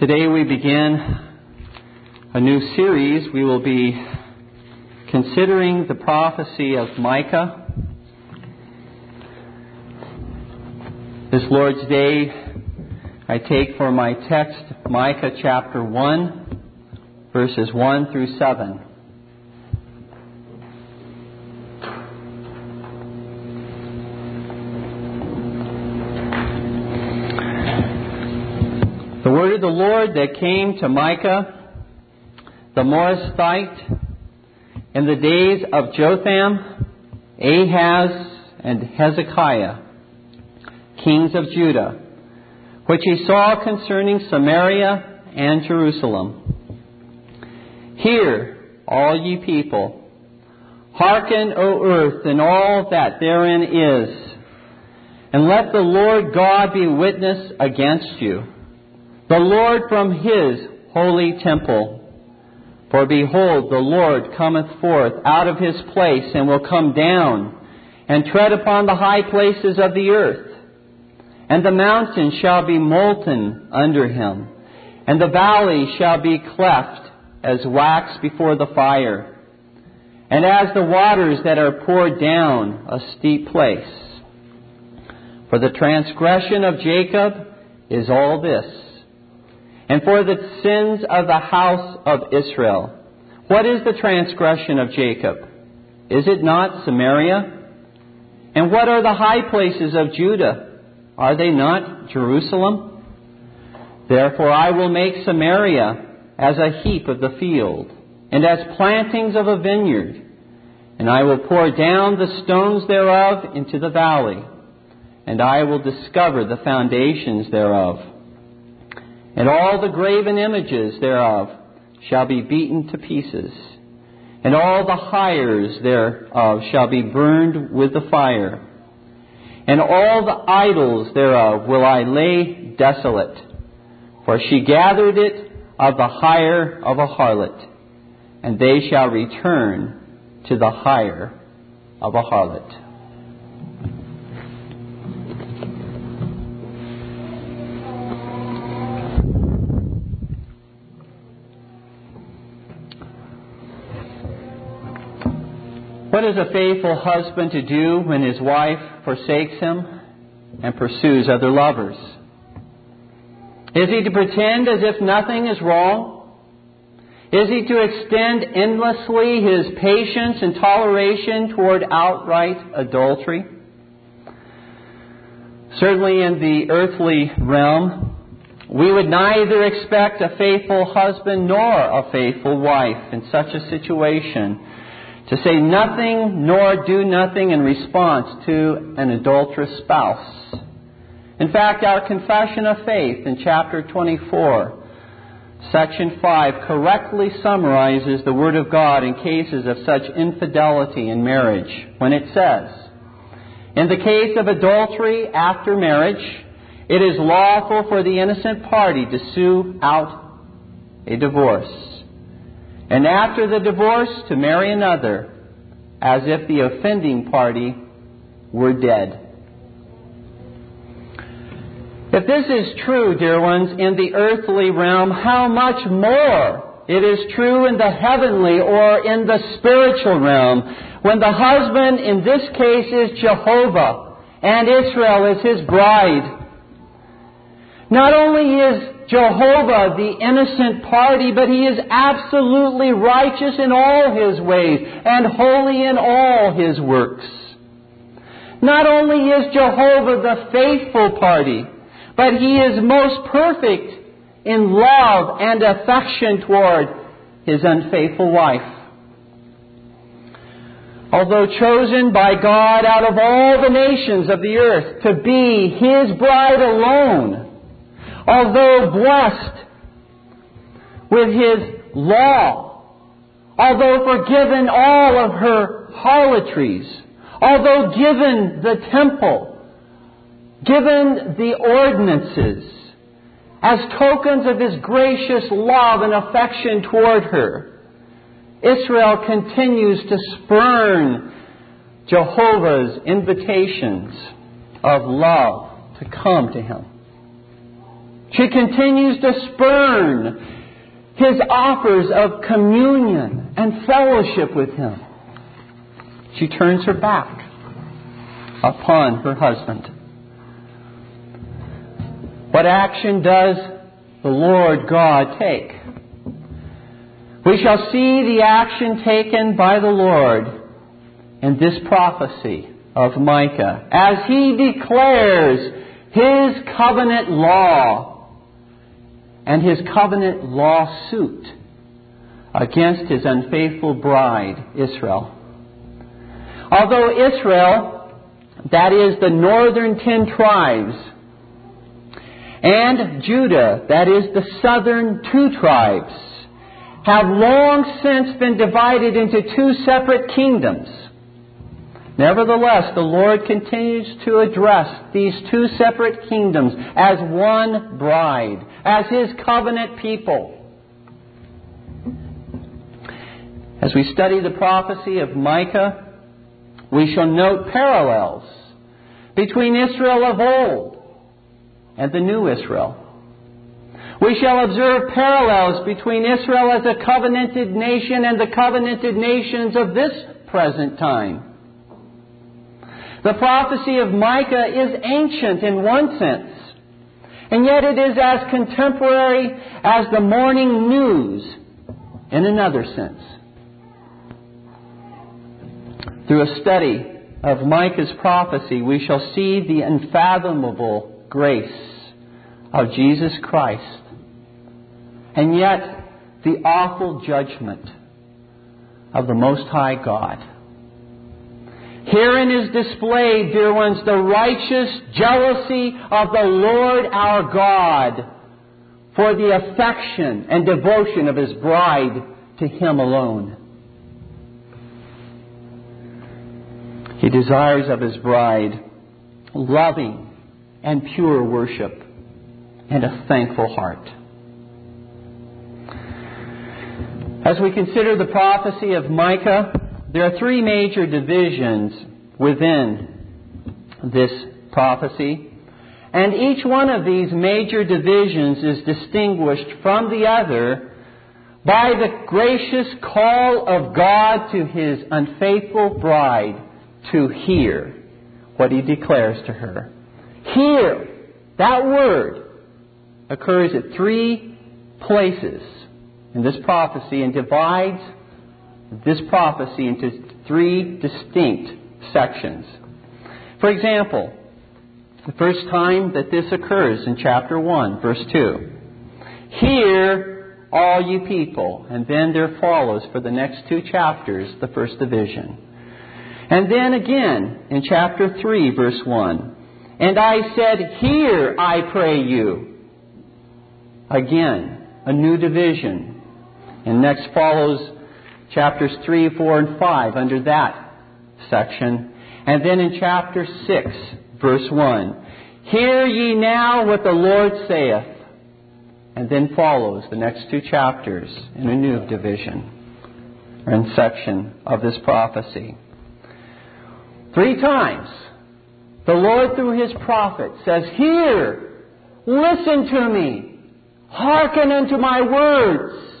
Today we begin a new series. We will be considering the prophecy of Micah. This Lord's Day, I take for my text Micah chapter 1, verses 1 through 7. Word that came to Micah, the Morasthite, in the days of Jotham, Ahaz, and Hezekiah, kings of Judah, which he saw concerning Samaria and Jerusalem. Hear, all ye people, hearken, O earth, and all that therein is, and let the Lord God be witness against you the Lord from his holy temple. For behold, the Lord cometh forth out of his place and will come down and tread upon the high places of the earth. And the mountains shall be molten under him, and the valley shall be cleft as wax before the fire, and as the waters that are poured down a steep place. For the transgression of Jacob is all this and for the sins of the house of Israel. What is the transgression of Jacob? Is it not Samaria? And what are the high places of Judah? Are they not Jerusalem? Therefore I will make Samaria as a heap of the field, and as plantings of a vineyard, and I will pour down the stones thereof into the valley, and I will discover the foundations thereof and all the graven images thereof shall be beaten to pieces, and all the hires thereof shall be burned with the fire. And all the idols thereof will I lay desolate, for she gathered it of the hire of a harlot, and they shall return to the hire of a harlot. What is a faithful husband to do when his wife forsakes him and pursues other lovers? Is he to pretend as if nothing is wrong? Is he to extend endlessly his patience and toleration toward outright adultery? Certainly in the earthly realm, we would neither expect a faithful husband nor a faithful wife in such a situation to say nothing nor do nothing in response to an adulterous spouse. In fact, our confession of faith in chapter 24, section 5, correctly summarizes the Word of God in cases of such infidelity in marriage when it says, In the case of adultery after marriage, it is lawful for the innocent party to sue out a divorce and after the divorce to marry another as if the offending party were dead. If this is true, dear ones, in the earthly realm, how much more it is true in the heavenly or in the spiritual realm when the husband in this case is Jehovah and Israel is his bride. Not only is Jehovah the innocent party, but he is absolutely righteous in all his ways and holy in all his works. Not only is Jehovah the faithful party, but he is most perfect in love and affection toward his unfaithful wife. Although chosen by God out of all the nations of the earth to be his bride alone, although blessed with his law, although forgiven all of her harlotries, although given the temple, given the ordinances, as tokens of his gracious love and affection toward her, Israel continues to spurn Jehovah's invitations of love to come to him. She continues to spurn his offers of communion and fellowship with him. She turns her back upon her husband. What action does the Lord God take? We shall see the action taken by the Lord in this prophecy of Micah as he declares his covenant law and his covenant lawsuit against his unfaithful bride, Israel. Although Israel, that is the northern ten tribes, and Judah, that is the southern two tribes, have long since been divided into two separate kingdoms. Nevertheless, the Lord continues to address these two separate kingdoms as one bride, as His covenant people. As we study the prophecy of Micah, we shall note parallels between Israel of old and the new Israel. We shall observe parallels between Israel as a covenanted nation and the covenanted nations of this present time. The prophecy of Micah is ancient in one sense, and yet it is as contemporary as the morning news in another sense. Through a study of Micah's prophecy, we shall see the unfathomable grace of Jesus Christ, and yet the awful judgment of the Most High God. Herein is displayed, dear ones, the righteous jealousy of the Lord our God for the affection and devotion of His bride to Him alone. He desires of His bride loving and pure worship and a thankful heart. As we consider the prophecy of Micah, there are three major divisions within this prophecy. And each one of these major divisions is distinguished from the other by the gracious call of God to his unfaithful bride to hear what he declares to her. Hear. That word occurs at three places in this prophecy and divides this prophecy into three distinct sections. For example, the first time that this occurs in chapter 1, verse 2. Hear, all you people. And then there follows for the next two chapters the first division. And then again in chapter 3, verse 1. And I said, Hear, I pray you. Again, a new division. And next follows chapters 3, 4, and 5 under that section. And then in chapter 6, verse 1, Hear ye now what the Lord saith. And then follows the next two chapters in a new division and section of this prophecy. Three times, the Lord through his prophet says, Hear, listen to me, Hearken unto my words.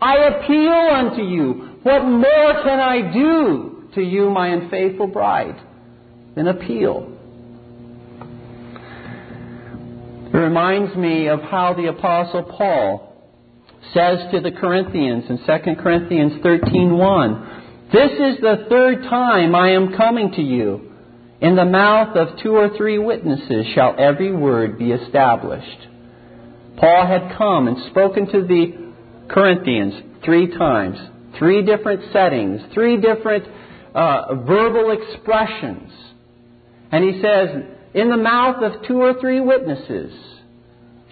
I appeal unto you. What more can I do to you, my unfaithful bride, than appeal? It reminds me of how the Apostle Paul says to the Corinthians in 2 Corinthians 13:1, "This is the third time I am coming to you. In the mouth of two or three witnesses shall every word be established." Paul had come and spoken to the Corinthians three times, three different settings, three different uh, verbal expressions. And he says, In the mouth of two or three witnesses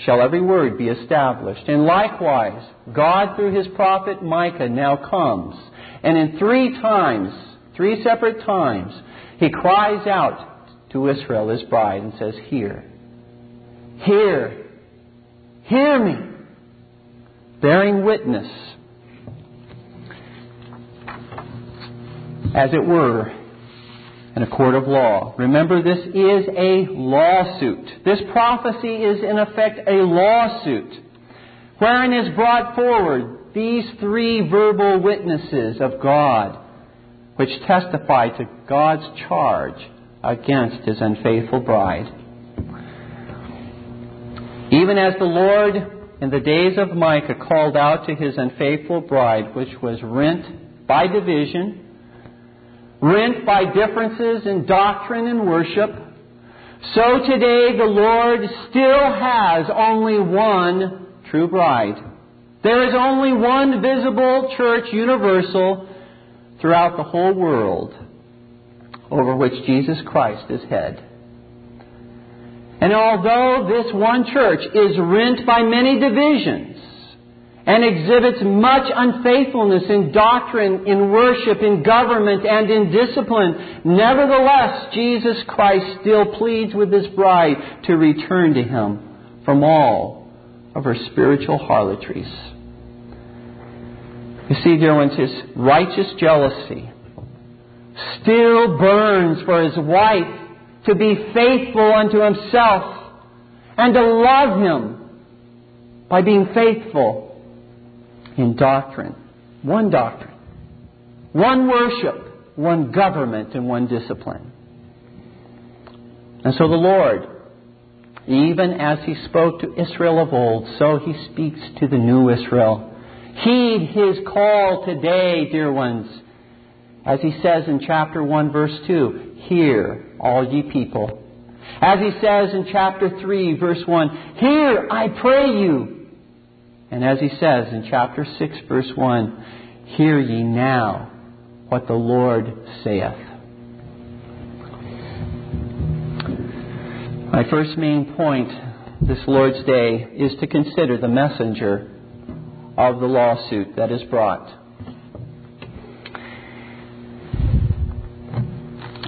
shall every word be established. And likewise, God through his prophet Micah now comes. And in three times, three separate times, he cries out to Israel, his bride, and says, Hear. Hear Hear me, bearing witness, as it were, in a court of law. Remember, this is a lawsuit. This prophecy is, in effect, a lawsuit wherein is brought forward these three verbal witnesses of God, which testify to God's charge against his unfaithful bride. Even as the Lord in the days of Micah called out to his unfaithful bride, which was rent by division, rent by differences in doctrine and worship, so today the Lord still has only one true bride. There is only one visible church universal throughout the whole world over which Jesus Christ is head. And although this one church is rent by many divisions and exhibits much unfaithfulness in doctrine, in worship, in government, and in discipline, nevertheless, Jesus Christ still pleads with his bride to return to him from all of her spiritual harlotries. You see, dear ones, his righteous jealousy still burns for his wife to be faithful unto himself and to love him by being faithful in doctrine. One doctrine. One worship. One government and one discipline. And so the Lord, even as he spoke to Israel of old, so he speaks to the new Israel. Heed his call today, dear ones. As he says in chapter 1, verse 2, Hear, all ye people. As he says in chapter 3, verse 1, Hear, I pray you. And as he says in chapter 6, verse 1, Hear ye now what the Lord saith. My first main point this Lord's Day is to consider the messenger of the lawsuit that is brought.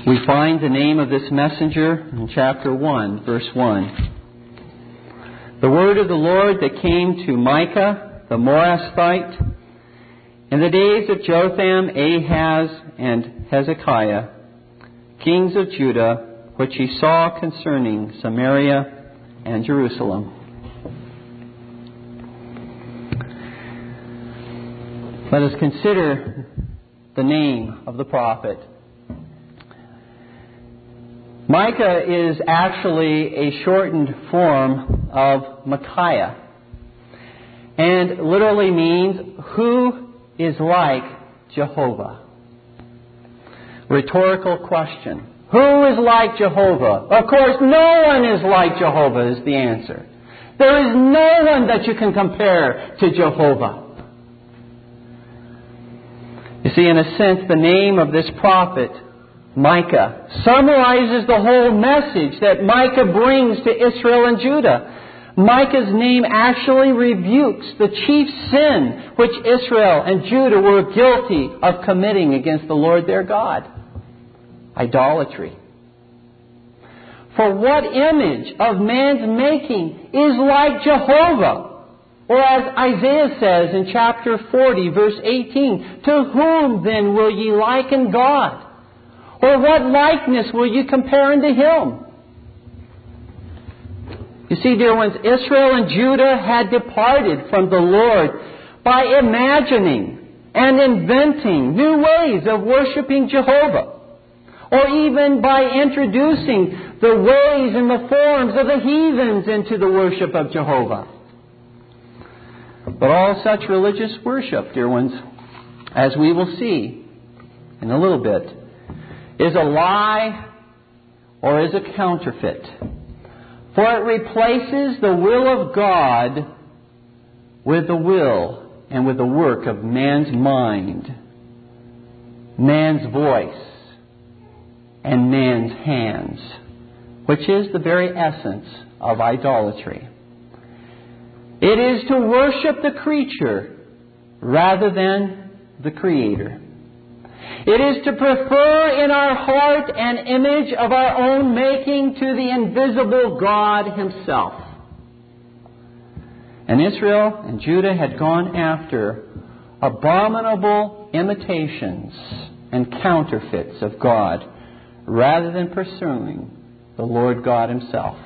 We find the name of this messenger in chapter 1, verse 1. The word of the Lord that came to Micah the Morasthite in the days of Jotham, Ahaz, and Hezekiah, kings of Judah, which he saw concerning Samaria and Jerusalem. Let us consider the name of the prophet. Micah is actually a shortened form of Micaiah and literally means who is like Jehovah. Rhetorical question. Who is like Jehovah? Of course, no one is like Jehovah is the answer. There is no one that you can compare to Jehovah. You see, in a sense, the name of this prophet Micah summarizes the whole message that Micah brings to Israel and Judah. Micah's name actually rebukes the chief sin which Israel and Judah were guilty of committing against the Lord their God idolatry. For what image of man's making is like Jehovah? Or as Isaiah says in chapter 40, verse 18, To whom then will ye liken God? Or what likeness will you compare unto him? You see, dear ones, Israel and Judah had departed from the Lord by imagining and inventing new ways of worshiping Jehovah. Or even by introducing the ways and the forms of the heathens into the worship of Jehovah. But all such religious worship, dear ones, as we will see in a little bit, is a lie or is a counterfeit. For it replaces the will of God with the will and with the work of man's mind, man's voice, and man's hands, which is the very essence of idolatry. It is to worship the creature rather than the Creator. It is to prefer in our heart an image of our own making to the invisible God Himself. And Israel and Judah had gone after abominable imitations and counterfeits of God rather than pursuing the Lord God Himself.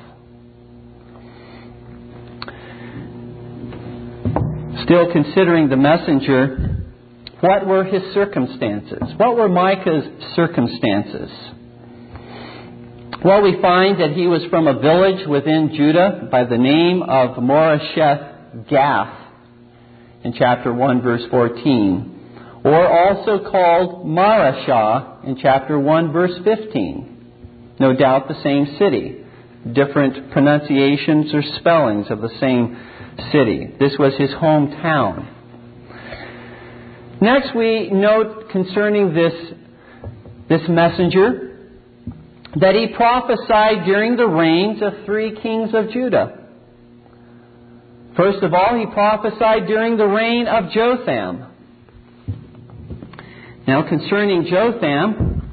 Still considering the messenger, what were his circumstances? What were Micah's circumstances? Well, we find that he was from a village within Judah by the name of Moresheth Gath in chapter 1, verse 14, or also called Mareshah in chapter 1, verse 15. No doubt the same city, different pronunciations or spellings of the same city. This was his hometown. Next, we note concerning this, this messenger that he prophesied during the reigns of three kings of Judah. First of all, he prophesied during the reign of Jotham. Now, concerning Jotham,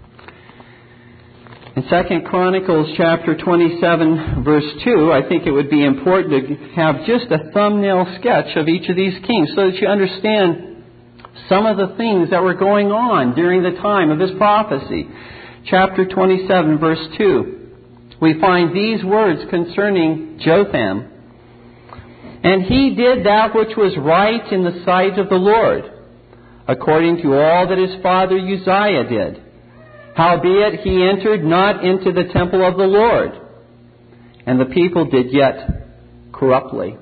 in 2 Chronicles chapter 27 verse 2, I think it would be important to have just a thumbnail sketch of each of these kings so that you understand some of the things that were going on during the time of his prophecy. Chapter 27 verse 2, we find these words concerning Jotham. And he did that which was right in the sight of the Lord, according to all that his father Uzziah did. Howbeit he entered not into the temple of the Lord, and the people did yet corruptly.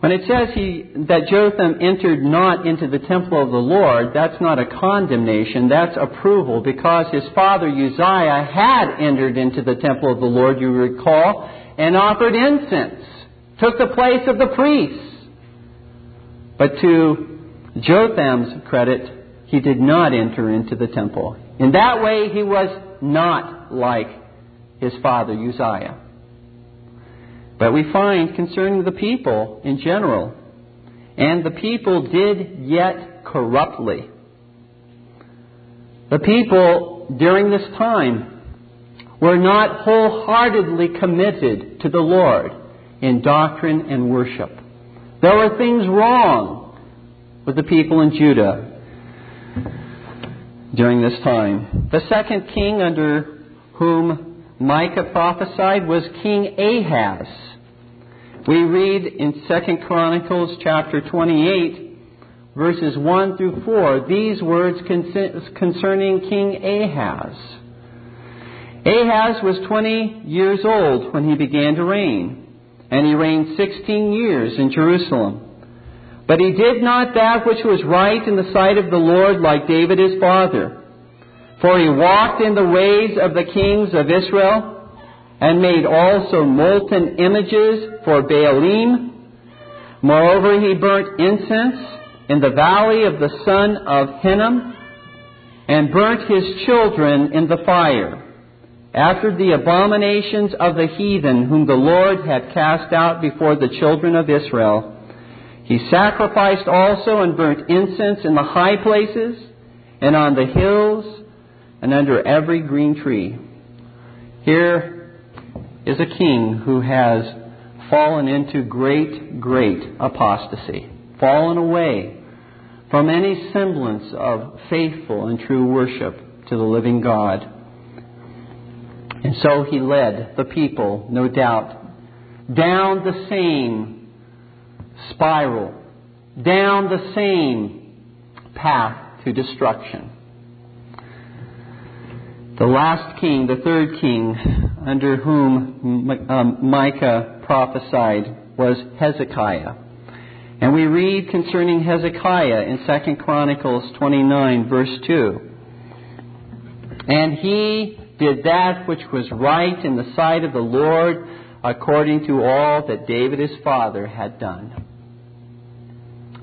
When it says he, that Jotham entered not into the temple of the Lord, that's not a condemnation, that's approval, because his father Uzziah had entered into the temple of the Lord, you recall, and offered incense, took the place of the priests. But to Jotham's credit, he did not enter into the temple. In that way, he was not like his father Uzziah. But we find concerning the people in general, and the people did yet corruptly. The people during this time were not wholeheartedly committed to the Lord in doctrine and worship. There were things wrong with the people in Judah during this time. The second king under whom Micah prophesied was King Ahaz. We read in 2 Chronicles chapter 28, verses 1 through 4, these words concerning King Ahaz. Ahaz was 20 years old when he began to reign, and he reigned 16 years in Jerusalem. But he did not that which was right in the sight of the Lord like David his father. For he walked in the ways of the kings of Israel, and made also molten images for Baalim. Moreover, he burnt incense in the valley of the son of Hinnom, and burnt his children in the fire, after the abominations of the heathen whom the Lord had cast out before the children of Israel. He sacrificed also and burnt incense in the high places and on the hills and under every green tree. Here is a king who has fallen into great, great apostasy, fallen away from any semblance of faithful and true worship to the living God. And so he led the people, no doubt, down the same spiral down the same path to destruction. The last king, the third king, under whom um, Micah prophesied was Hezekiah. And we read concerning Hezekiah in 2 Chronicles 29, verse 2. And he did that which was right in the sight of the Lord according to all that David his father had done.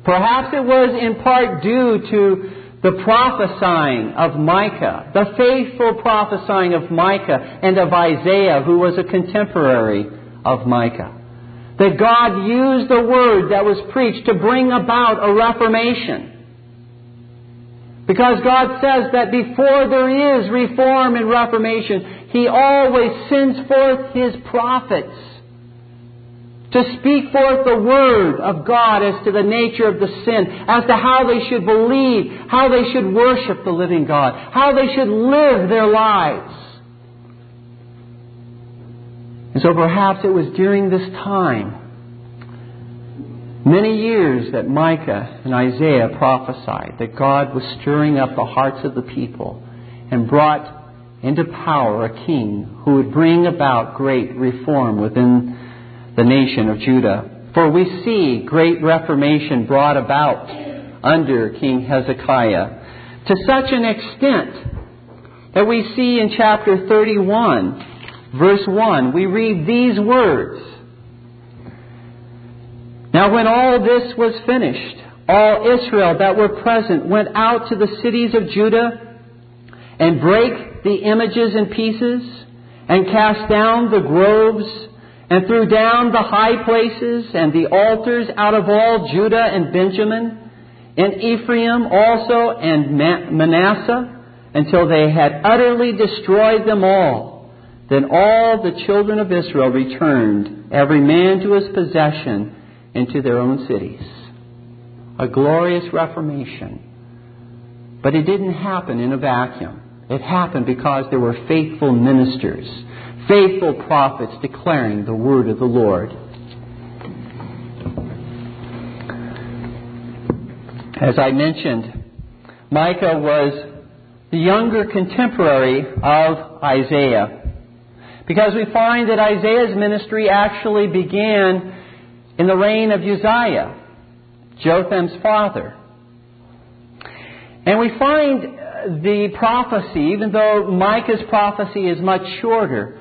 Perhaps it was in part due to the prophesying of Micah, the faithful prophesying of Micah and of Isaiah, who was a contemporary of Micah. That God used the word that was preached to bring about a reformation. Because God says that before there is reform and reformation, He always sends forth His prophets to speak forth the word of God as to the nature of the sin, as to how they should believe, how they should worship the living God, how they should live their lives. And so perhaps it was during this time, many years, that Micah and Isaiah prophesied that God was stirring up the hearts of the people and brought into power a king who would bring about great reform within the nation of Judah. For we see great reformation brought about under King Hezekiah to such an extent that we see in chapter 31, verse 1, we read these words. Now when all this was finished, all Israel that were present went out to the cities of Judah and brake the images in pieces and cast down the groves and threw down the high places and the altars out of all Judah and Benjamin, and Ephraim also and Manasseh, until they had utterly destroyed them all. Then all the children of Israel returned, every man to his possession, into their own cities. A glorious reformation. But it didn't happen in a vacuum. It happened because there were faithful ministers faithful prophets declaring the word of the Lord. As I mentioned, Micah was the younger contemporary of Isaiah. Because we find that Isaiah's ministry actually began in the reign of Uzziah, Jotham's father. And we find the prophecy, even though Micah's prophecy is much shorter,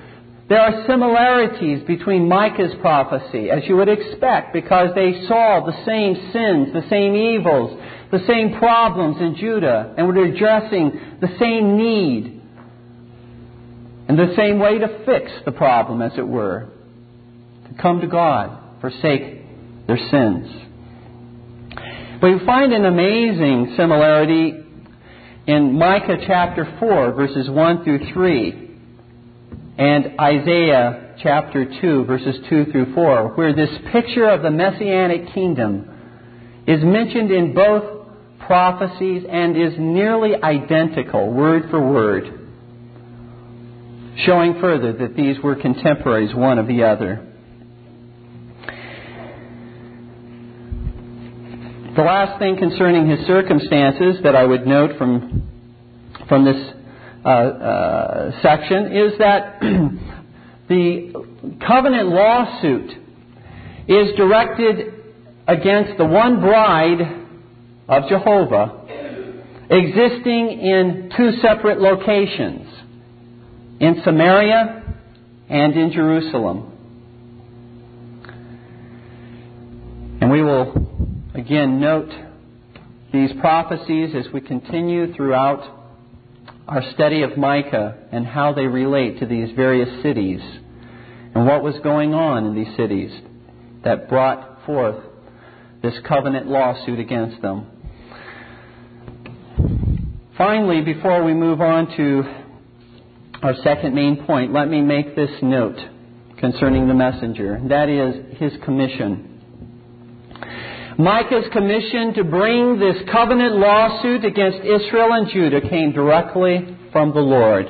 there are similarities between Micah's prophecy, as you would expect, because they saw the same sins, the same evils, the same problems in Judah, and were addressing the same need and the same way to fix the problem, as it were, to come to God, forsake their sins. But you find an amazing similarity in Micah chapter 4, verses 1 through 3 and Isaiah chapter 2, verses 2 through 4, where this picture of the Messianic kingdom is mentioned in both prophecies and is nearly identical, word for word, showing further that these were contemporaries one of the other. The last thing concerning his circumstances that I would note from, from this Uh, uh, section is that the covenant lawsuit is directed against the one bride of Jehovah existing in two separate locations in Samaria and in Jerusalem. And we will again note these prophecies as we continue throughout our study of Micah and how they relate to these various cities and what was going on in these cities that brought forth this covenant lawsuit against them. Finally, before we move on to our second main point, let me make this note concerning the messenger. That is his commission. Micah's commission to bring this covenant lawsuit against Israel and Judah came directly from the Lord.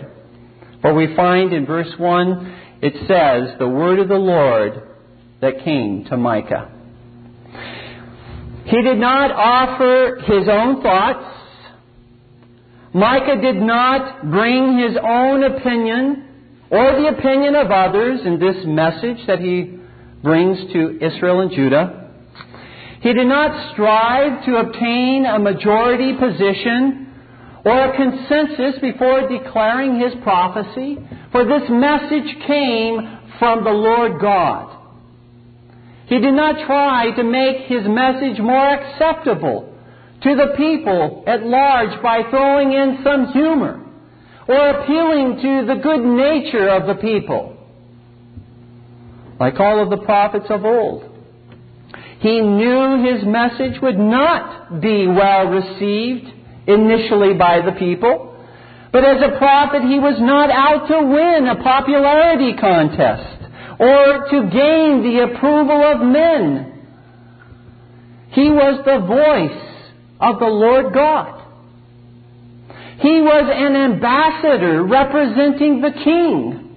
For we find in verse 1, it says, the word of the Lord that came to Micah. He did not offer his own thoughts. Micah did not bring his own opinion or the opinion of others in this message that he brings to Israel and Judah. He did not strive to obtain a majority position or a consensus before declaring his prophecy, for this message came from the Lord God. He did not try to make his message more acceptable to the people at large by throwing in some humor or appealing to the good nature of the people, like all of the prophets of old. He knew his message would not be well received initially by the people. But as a prophet, he was not out to win a popularity contest or to gain the approval of men. He was the voice of the Lord God. He was an ambassador representing the king.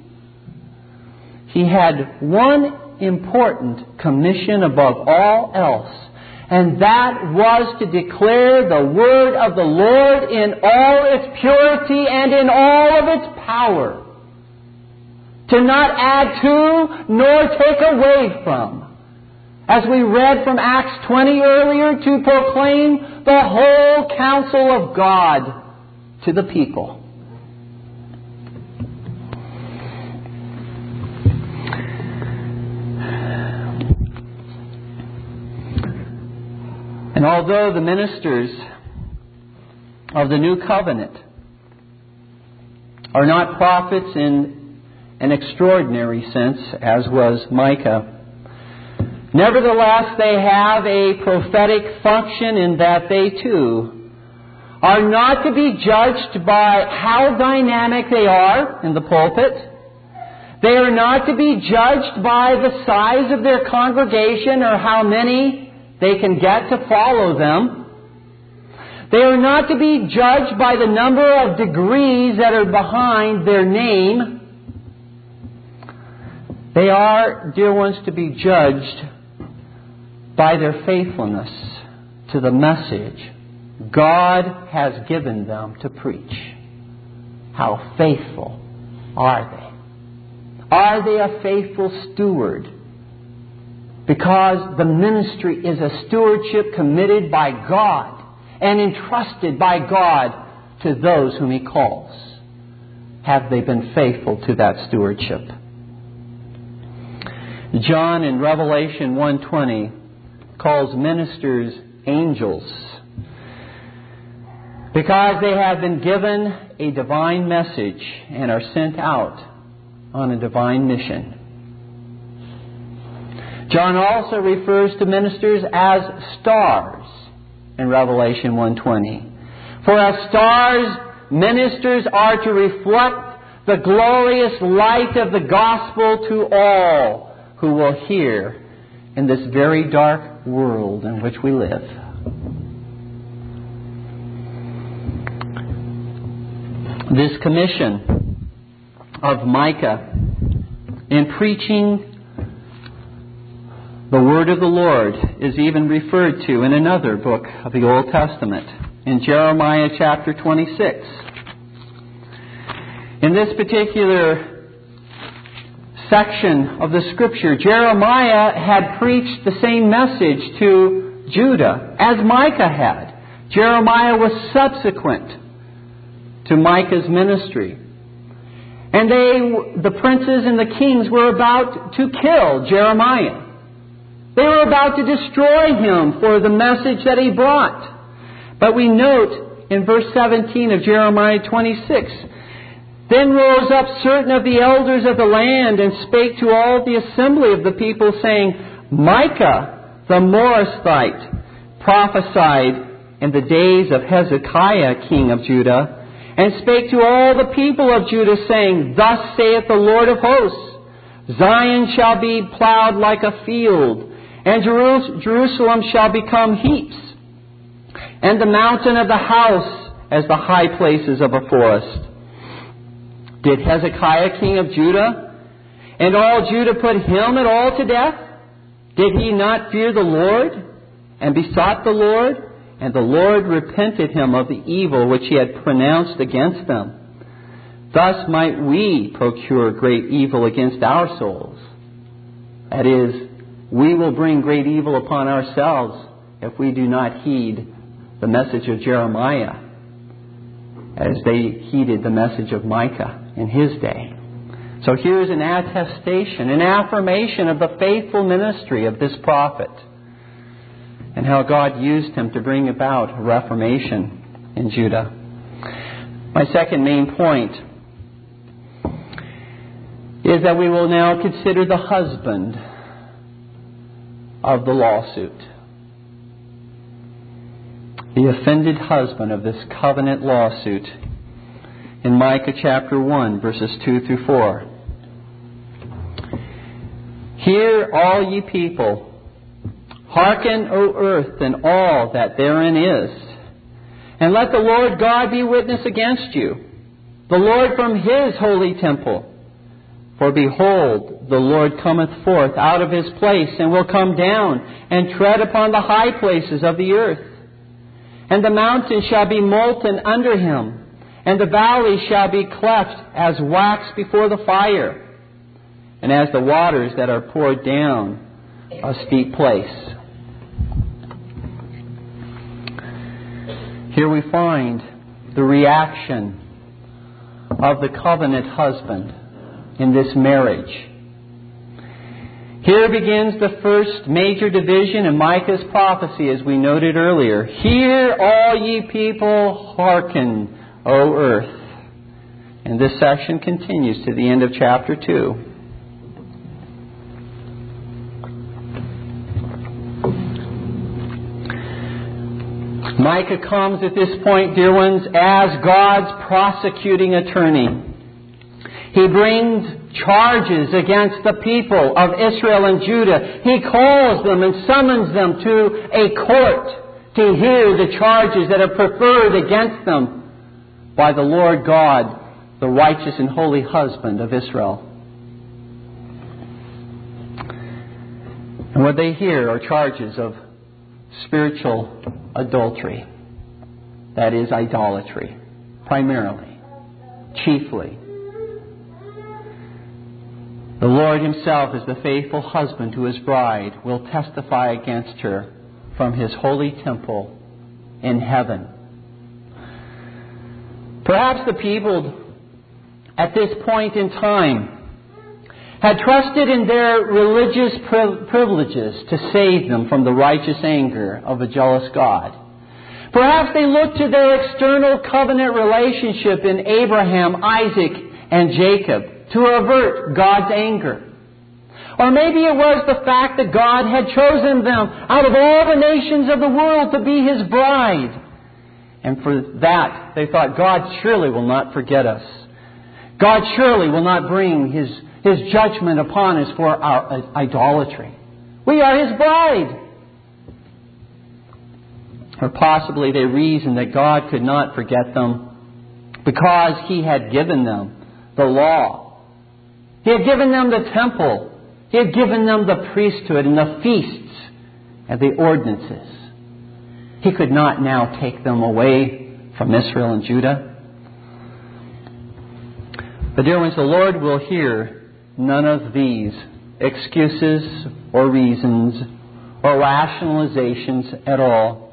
He had one important commission above all else, and that was to declare the word of the Lord in all its purity and in all of its power. To not add to nor take away from. As we read from Acts 20 earlier, to proclaim the whole counsel of God to the people. And although the ministers of the new covenant are not prophets in an extraordinary sense, as was Micah, nevertheless they have a prophetic function in that they too are not to be judged by how dynamic they are in the pulpit. They are not to be judged by the size of their congregation or how many they can get to follow them. They are not to be judged by the number of degrees that are behind their name. They are, dear ones, to be judged by their faithfulness to the message God has given them to preach. How faithful are they? Are they a faithful steward? Because the ministry is a stewardship committed by God and entrusted by God to those whom He calls. Have they been faithful to that stewardship? John in Revelation 1:20 calls ministers angels because they have been given a divine message and are sent out on a divine mission. John also refers to ministers as stars in Revelation 1:20. For as stars, ministers are to reflect the glorious light of the gospel to all who will hear in this very dark world in which we live. this commission of Micah in preaching the word of the Lord is even referred to in another book of the Old Testament, in Jeremiah chapter 26. In this particular section of the scripture, Jeremiah had preached the same message to Judah as Micah had. Jeremiah was subsequent to Micah's ministry. And they, the princes and the kings, were about to kill Jeremiah. They were about to destroy him for the message that he brought. But we note in verse 17 of Jeremiah 26 Then rose up certain of the elders of the land and spake to all the assembly of the people, saying, Micah the Morasthite prophesied in the days of Hezekiah king of Judah and spake to all the people of Judah, saying, Thus saith the Lord of hosts, Zion shall be plowed like a field, and Jerusalem shall become heaps, and the mountain of the house as the high places of a forest. Did Hezekiah king of Judah and all Judah put him at all to death? Did he not fear the Lord and besought the Lord? And the Lord repented him of the evil which he had pronounced against them. Thus might we procure great evil against our souls. That is, we will bring great evil upon ourselves if we do not heed the message of Jeremiah as they heeded the message of Micah in his day. So here's an attestation, an affirmation of the faithful ministry of this prophet and how God used him to bring about a reformation in Judah. My second main point is that we will now consider the husband of the lawsuit. The offended husband of this covenant lawsuit in Micah chapter 1, verses 2 through 4. Hear, all ye people. Hearken, O earth, and all that therein is. And let the Lord God be witness against you, the Lord from his holy temple. For behold, the Lord cometh forth out of his place, and will come down, and tread upon the high places of the earth. And the mountains shall be molten under him, and the valleys shall be cleft as wax before the fire and as the waters that are poured down a steep place. Here we find the reaction of the covenant husband in this marriage. Here begins the first major division in Micah's prophecy, as we noted earlier. Hear, all ye people, hearken, O earth. And this section continues to the end of chapter 2. Micah comes at this point, dear ones, as God's prosecuting attorney. He brings charges against the people of Israel and Judah. He calls them and summons them to a court to hear the charges that are preferred against them by the Lord God, the righteous and holy husband of Israel. And what they hear are charges of spiritual adultery. That is idolatry, primarily, chiefly. The Lord Himself, as the faithful husband to His bride, will testify against her from His holy temple in heaven. Perhaps the people at this point in time had trusted in their religious privileges to save them from the righteous anger of a jealous God. Perhaps they looked to their external covenant relationship in Abraham, Isaac, and Jacob to avert God's anger. Or maybe it was the fact that God had chosen them out of all the nations of the world to be His bride. And for that, they thought, God surely will not forget us. God surely will not bring His his judgment upon us for our idolatry. We are His bride. Or possibly they reasoned that God could not forget them because He had given them the law. He had given them the temple. He had given them the priesthood and the feasts and the ordinances. He could not now take them away from Israel and Judah. But dear ones, the Lord will hear none of these excuses or reasons or rationalizations at all.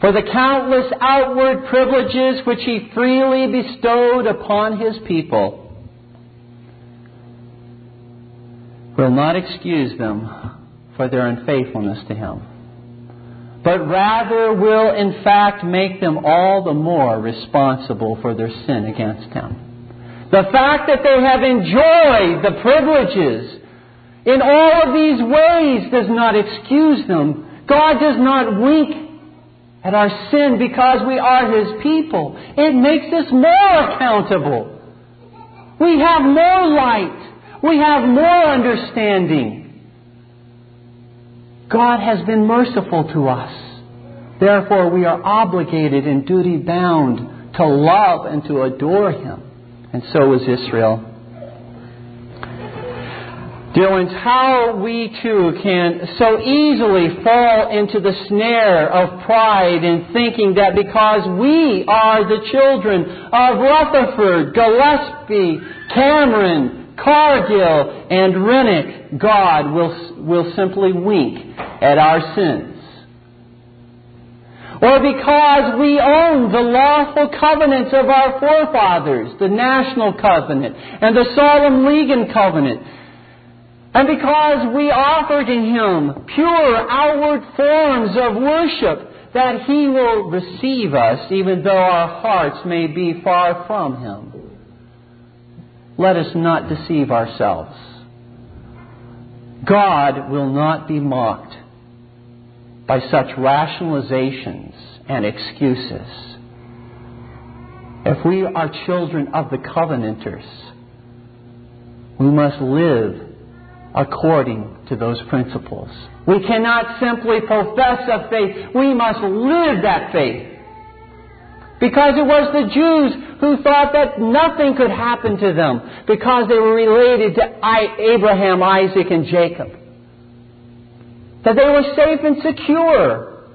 For the countless outward privileges which He freely bestowed upon His people will not excuse them for their unfaithfulness to Him, but rather will in fact make them all the more responsible for their sin against Him. The fact that they have enjoyed the privileges in all of these ways does not excuse them. God does not wink at our sin because we are His people. It makes us more accountable. We have more light. We have more understanding. God has been merciful to us. Therefore, we are obligated and duty bound to love and to adore Him and so is Israel. Dear ones, how we too can so easily fall into the snare of pride in thinking that because we are the children of Rutherford, Gillespie, Cameron, Cargill, and Renwick, God will, will simply wink at our sins or because we own the lawful covenants of our forefathers, the national covenant and the solemn league covenant, and because we offer to Him pure outward forms of worship, that He will receive us even though our hearts may be far from Him. Let us not deceive ourselves. God will not be mocked by such rationalizations and excuses. If we are children of the covenanters, we must live according to those principles. We cannot simply profess a faith. We must live that faith. Because it was the Jews who thought that nothing could happen to them because they were related to Abraham, Isaac, and Jacob. That they were safe and secure.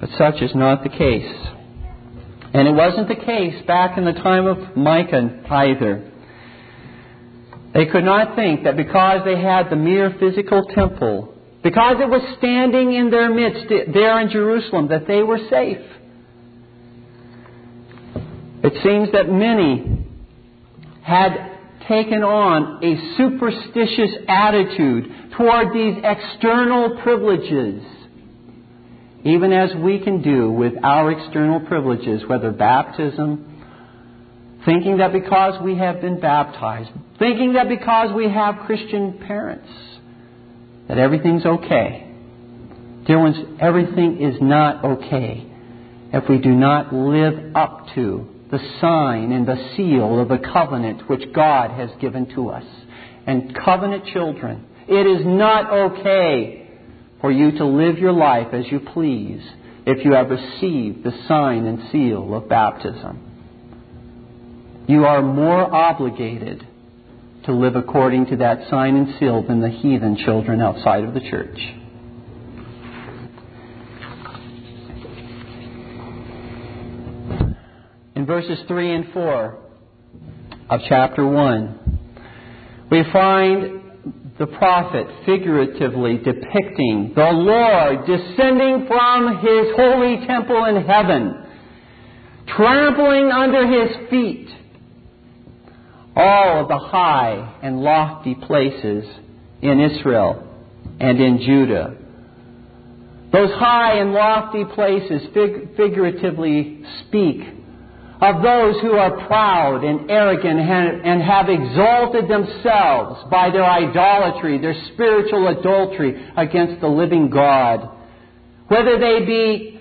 But such is not the case. And it wasn't the case back in the time of Micah either. They could not think that because they had the mere physical temple, because it was standing in their midst there in Jerusalem, that they were safe. It seems that many had taken on a superstitious attitude toward these external privileges, even as we can do with our external privileges, whether baptism, thinking that because we have been baptized, thinking that because we have Christian parents, that everything's okay. Dear ones, everything is not okay if we do not live up to the sign and the seal of the covenant which God has given to us. And covenant children, it is not okay for you to live your life as you please if you have received the sign and seal of baptism. You are more obligated to live according to that sign and seal than the heathen children outside of the church. In verses 3 and 4 of chapter 1, we find the prophet figuratively depicting the Lord descending from his holy temple in heaven, trampling under his feet all of the high and lofty places in Israel and in Judah. Those high and lofty places fig- figuratively speak of those who are proud and arrogant and have exalted themselves by their idolatry, their spiritual adultery against the living God. Whether they be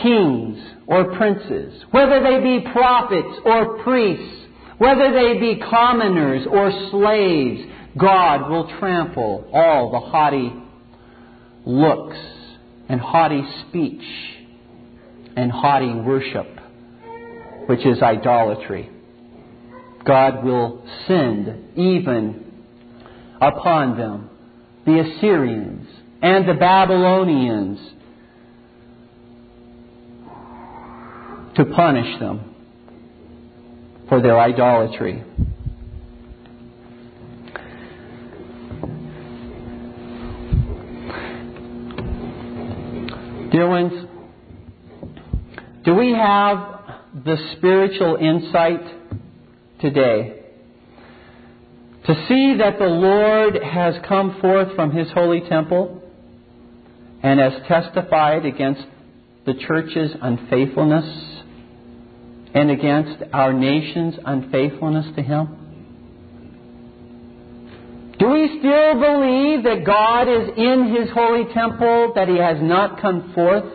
kings or princes, whether they be prophets or priests, whether they be commoners or slaves, God will trample all the haughty looks and haughty speech and haughty worship, which is idolatry. God will send even upon them the Assyrians and the Babylonians to punish them for their idolatry. Dear ones, do we have the spiritual insight today to see that the Lord has come forth from His holy temple and has testified against the church's unfaithfulness and against our nation's unfaithfulness to Him? Do we still believe that God is in His holy temple, that He has not come forth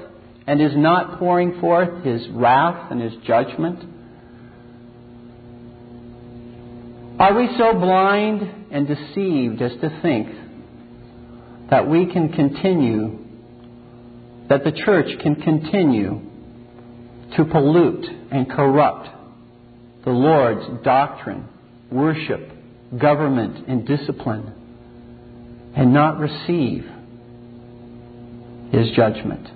and is not pouring forth His wrath and His judgment? Are we so blind and deceived as to think that we can continue, that the church can continue to pollute and corrupt the Lord's doctrine, worship, government, and discipline, and not receive His judgment.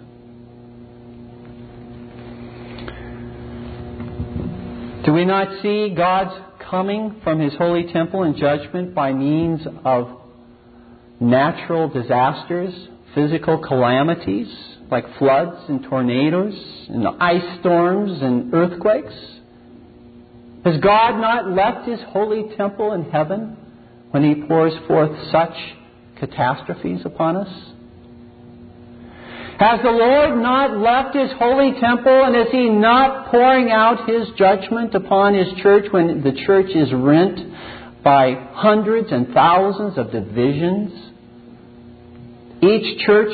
Do we not see God's coming from His holy temple in judgment by means of natural disasters, physical calamities, like floods and tornadoes and ice storms and earthquakes? Has God not left His holy temple in heaven when He pours forth such catastrophes upon us? Has the Lord not left His holy temple and is He not pouring out His judgment upon His church when the church is rent by hundreds and thousands of divisions? Each church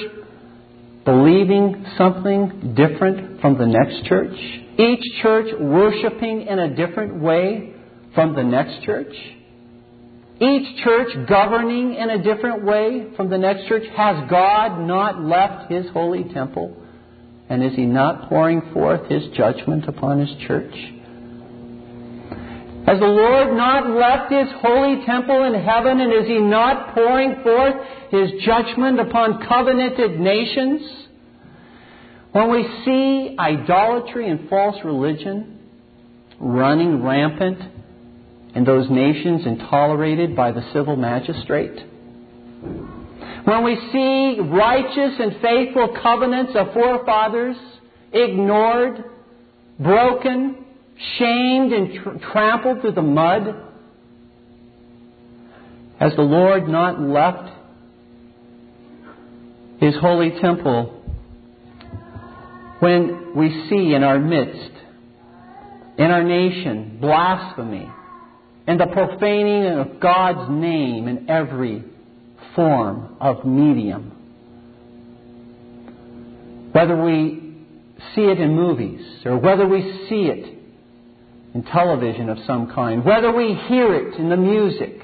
believing something different from the next church, each church worshiping in a different way from the next church. each church governing in a different way from the next church? Has God not left His holy temple? And is He not pouring forth His judgment upon His church? Has the Lord not left His holy temple in heaven, and is He not pouring forth His judgment upon covenanted nations? When we see idolatry and false religion running rampant in those nations and tolerated by the civil magistrate, when we see righteous and faithful covenants of forefathers ignored, broken, shamed, and tr- trampled through the mud, has the Lord not left His holy temple when we see in our midst, in our nation, blasphemy and the profaning of God's name in every form of medium. Whether we see it in movies or whether we see it in television of some kind, whether we hear it in the music,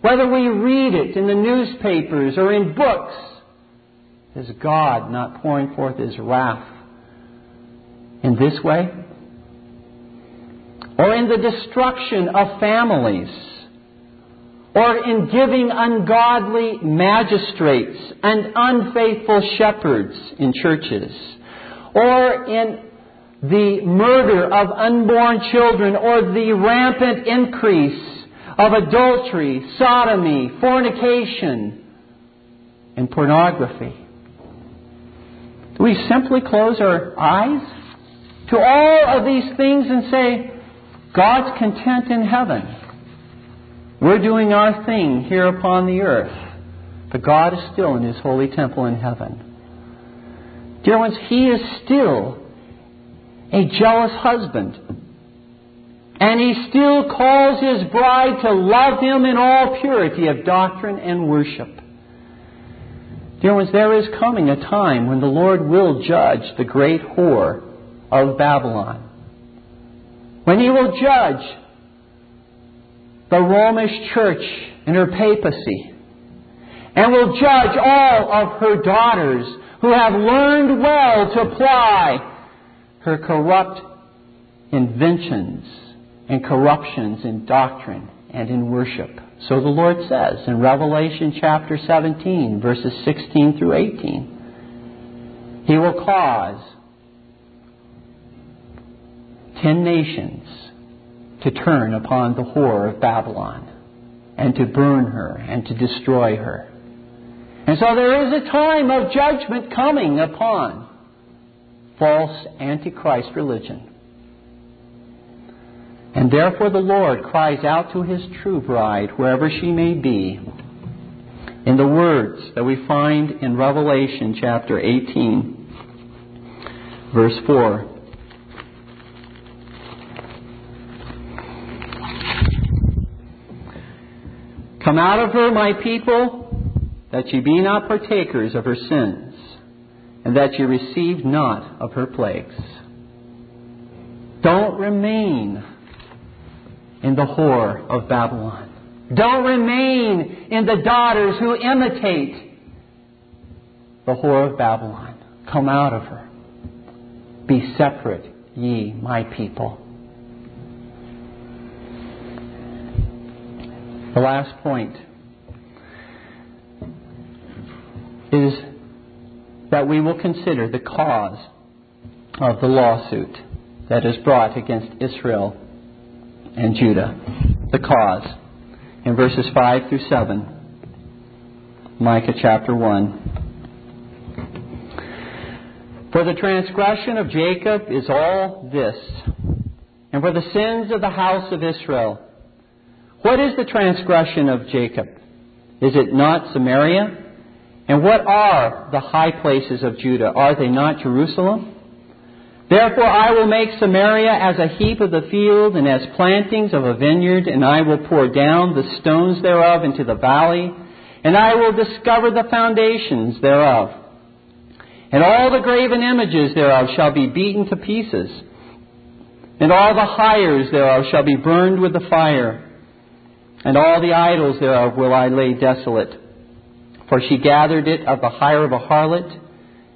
whether we read it in the newspapers or in books, is God not pouring forth His wrath in this way? Or in the destruction of families? Or in giving ungodly magistrates and unfaithful shepherds in churches? Or in the murder of unborn children or the rampant increase of adultery, sodomy, fornication, and pornography? Do we simply close our eyes to all of these things and say, God's content in heaven. We're doing our thing here upon the earth, but God is still in His holy temple in heaven. Dear ones, He is still a jealous husband. And He still calls His bride to love Him in all purity of doctrine and worship. Dear ones, there is coming a time when the Lord will judge the great whore of Babylon. When he will judge the Romish church and her papacy, and will judge all of her daughters who have learned well to apply her corrupt inventions and corruptions in doctrine and in worship. So the Lord says in Revelation chapter 17, verses 16 through 18. He will cause ten nations to turn upon the whore of Babylon and to burn her and to destroy her. And so there is a time of judgment coming upon false antichrist religion. And therefore the Lord cries out to his true bride, wherever she may be, in the words that we find in Revelation chapter 18, verse 4. Come out of her, my people, that ye be not partakers of her sins, and that ye receive not of her plagues. Don't remain in the whore of Babylon. Don't remain in the daughters who imitate the whore of Babylon. Come out of her. Be separate, ye my people. The last point is that we will consider the cause of the lawsuit that is brought against Israel and Judah. The cause. In verses 5 through 7, Micah chapter 1. For the transgression of Jacob is all this, and for the sins of the house of Israel what is the transgression of Jacob? Is it not Samaria? And what are the high places of Judah? Are they not Jerusalem? Therefore I will make Samaria as a heap of the field and as plantings of a vineyard, and I will pour down the stones thereof into the valley, and I will discover the foundations thereof. And all the graven images thereof shall be beaten to pieces, and all the hires thereof shall be burned with the fire. and all the idols thereof will I lay desolate. For she gathered it of the hire of a harlot,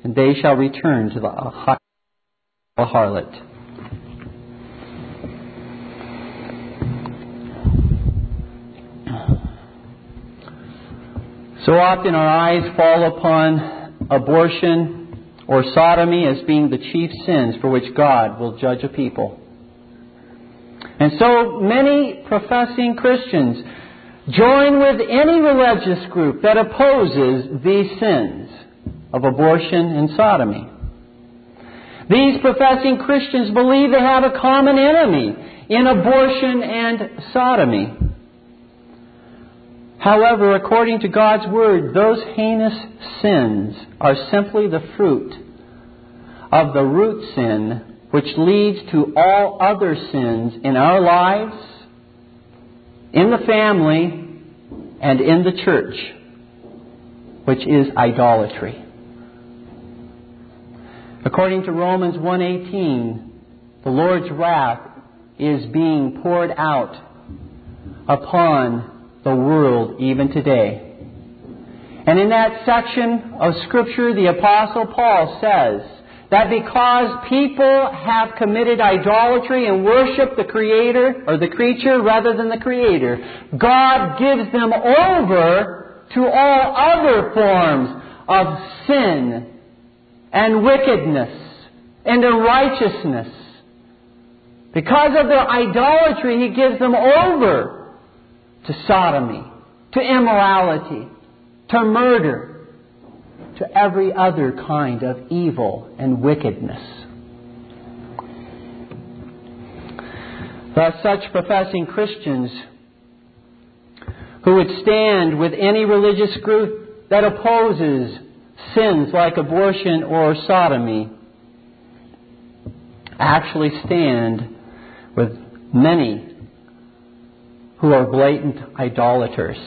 and they shall return to the hire of a harlot. So often our eyes fall upon abortion or sodomy as being the chief sins for which God will judge a people. And so many professing Christians join with any religious group that opposes these sins of abortion and sodomy. These professing Christians believe they have a common enemy in abortion and sodomy. However, according to God's Word, those heinous sins are simply the fruit of the root sin which leads to all other sins in our lives, in the family, and in the church, which is idolatry. According to Romans 1:18, the Lord's wrath is being poured out upon the world even today. And in that section of Scripture, the Apostle Paul says that because people have committed idolatry and worship the Creator, or the creature rather than the Creator, God gives them over to all other forms of sin and wickedness and unrighteousness. Because of their idolatry, He gives them over to sodomy, to immorality, to murder, to every other kind of evil and wickedness. Thus, such professing Christians who would stand with any religious group that opposes sins like abortion or sodomy actually stand with many who are blatant idolaters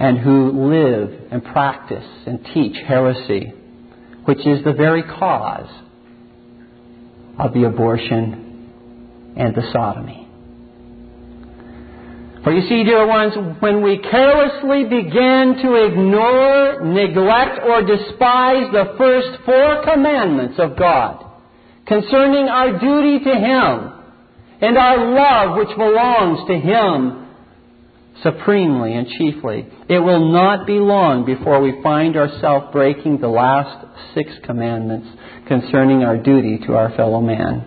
and who live and practice and teach heresy, which is the very cause of the abortion and the sodomy. For you see, dear ones, when we carelessly begin to ignore, neglect, or despise the first four commandments of God concerning our duty to Him, and our love which belongs to Him supremely and chiefly. It will not be long before we find ourselves breaking the last six commandments concerning our duty to our fellow man.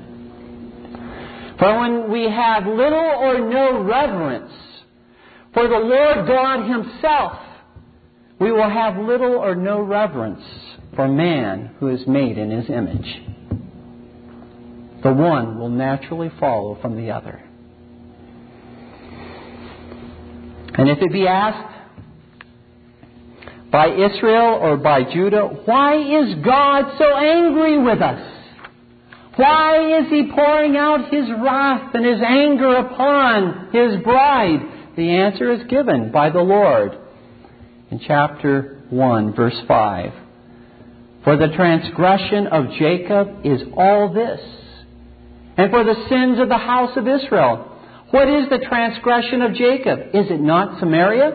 For when we have little or no reverence for the Lord God Himself, we will have little or no reverence for man who is made in His image the one will naturally follow from the other. And if it be asked by Israel or by Judah, why is God so angry with us? Why is he pouring out his wrath and his anger upon his bride? The answer is given by the Lord in chapter 1, verse 5. For the transgression of Jacob is all this and for the sins of the house of Israel. What is the transgression of Jacob? Is it not Samaria?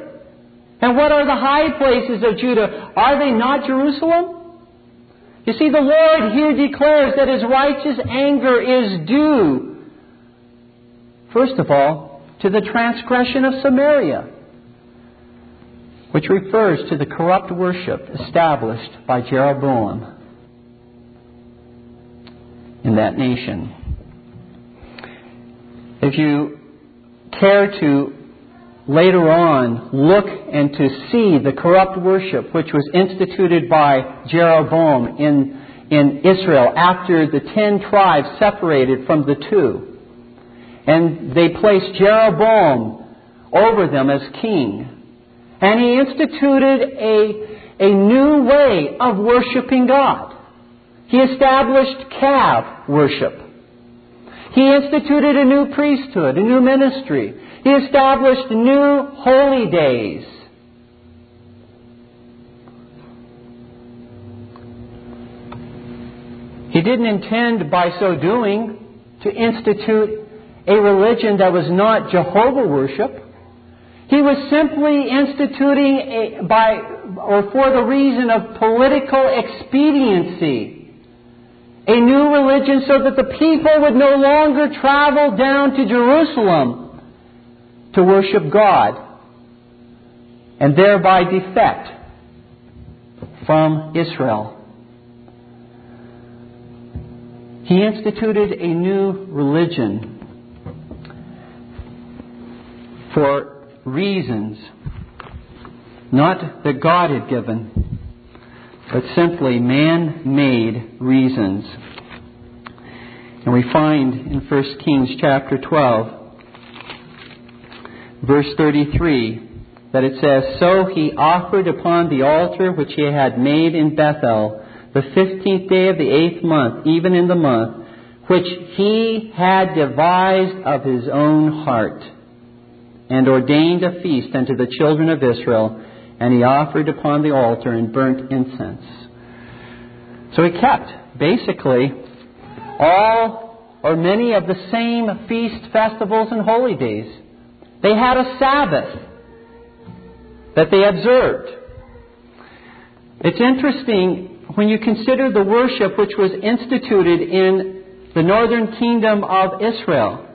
And what are the high places of Judah? Are they not Jerusalem? You see, the Lord here declares that his righteous anger is due, first of all, to the transgression of Samaria, which refers to the corrupt worship established by Jeroboam in that nation. If you care to later on look and to see the corrupt worship which was instituted by Jeroboam in, in Israel after the ten tribes separated from the two. And they placed Jeroboam over them as king. And he instituted a, a new way of worshiping God. He established calf worship. He instituted a new priesthood, a new ministry. He established new holy days. He didn't intend by so doing to institute a religion that was not Jehovah worship. He was simply instituting a, by or for the reason of political expediency a new religion so that the people would no longer travel down to Jerusalem to worship God and thereby defect from Israel. He instituted a new religion for reasons not that God had given, but simply man made reasons. And we find in 1 Kings chapter 12, verse 33, that it says, So he offered upon the altar which he had made in Bethel the fifteenth day of the eighth month, even in the month, which he had devised of his own heart, and ordained a feast unto the children of Israel, and he offered upon the altar and burnt incense. So he kept, basically, all or many of the same feast, festivals, and holy days. They had a Sabbath that they observed. It's interesting when you consider the worship which was instituted in the northern kingdom of Israel.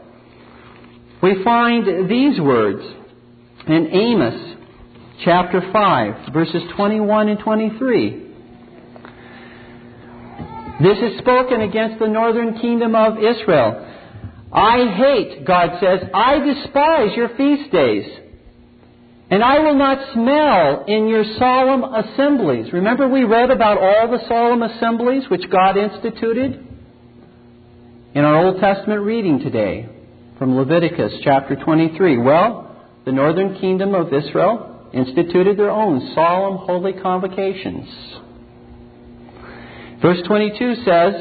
We find these words in Amos chapter 5, verses 21 and 23. This is spoken against the northern kingdom of Israel. I hate, God says, I despise your feast days. And I will not smell in your solemn assemblies. Remember, we read about all the solemn assemblies which God instituted in our Old Testament reading today from Leviticus chapter 23. Well, the northern kingdom of Israel instituted their own solemn holy convocations. Verse 22 says,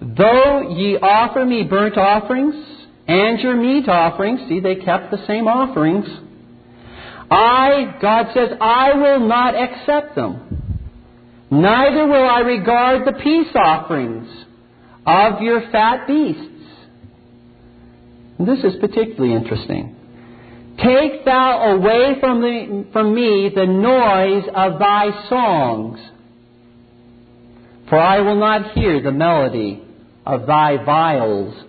Though ye offer me burnt offerings and your meat offerings, see, they kept the same offerings I, God says, I will not accept them. Neither will I regard the peace offerings of your fat beasts. And this is particularly interesting. Take thou away from, the, from me the noise of thy songs, for I will not hear the melody of thy viols.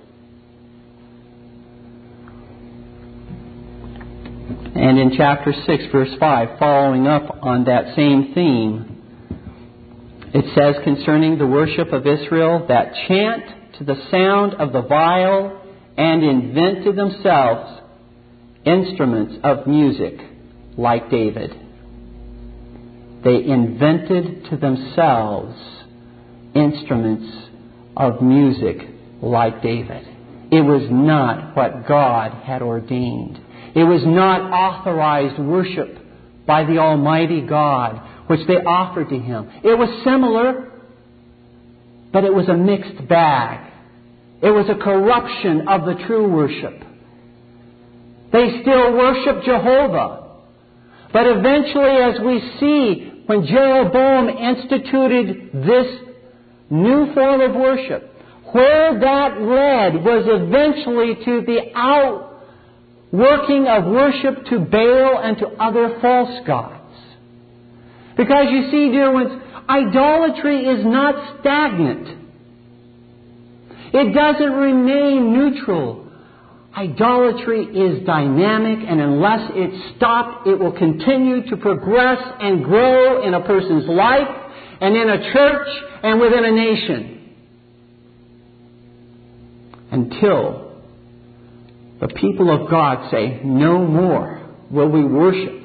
And in chapter 6, verse 5, following up on that same theme, it says concerning the worship of Israel that chant to the sound of the viol and invent to themselves instruments of music like David. They invented to themselves instruments of music like David. It was not what God had ordained. It was not authorized worship by the Almighty God, which they offered to Him. It was similar, but it was a mixed bag. It was a corruption of the true worship. They still worship Jehovah. But eventually, as we see, when Jeroboam instituted this new form of worship, where that led was eventually to the outworking of worship to Baal and to other false gods. Because you see, dear ones, idolatry is not stagnant. It doesn't remain neutral. Idolatry is dynamic, and unless it's stopped, it will continue to progress and grow in a person's life, and in a church, and within a nation. Until the people of God say, No more will we worship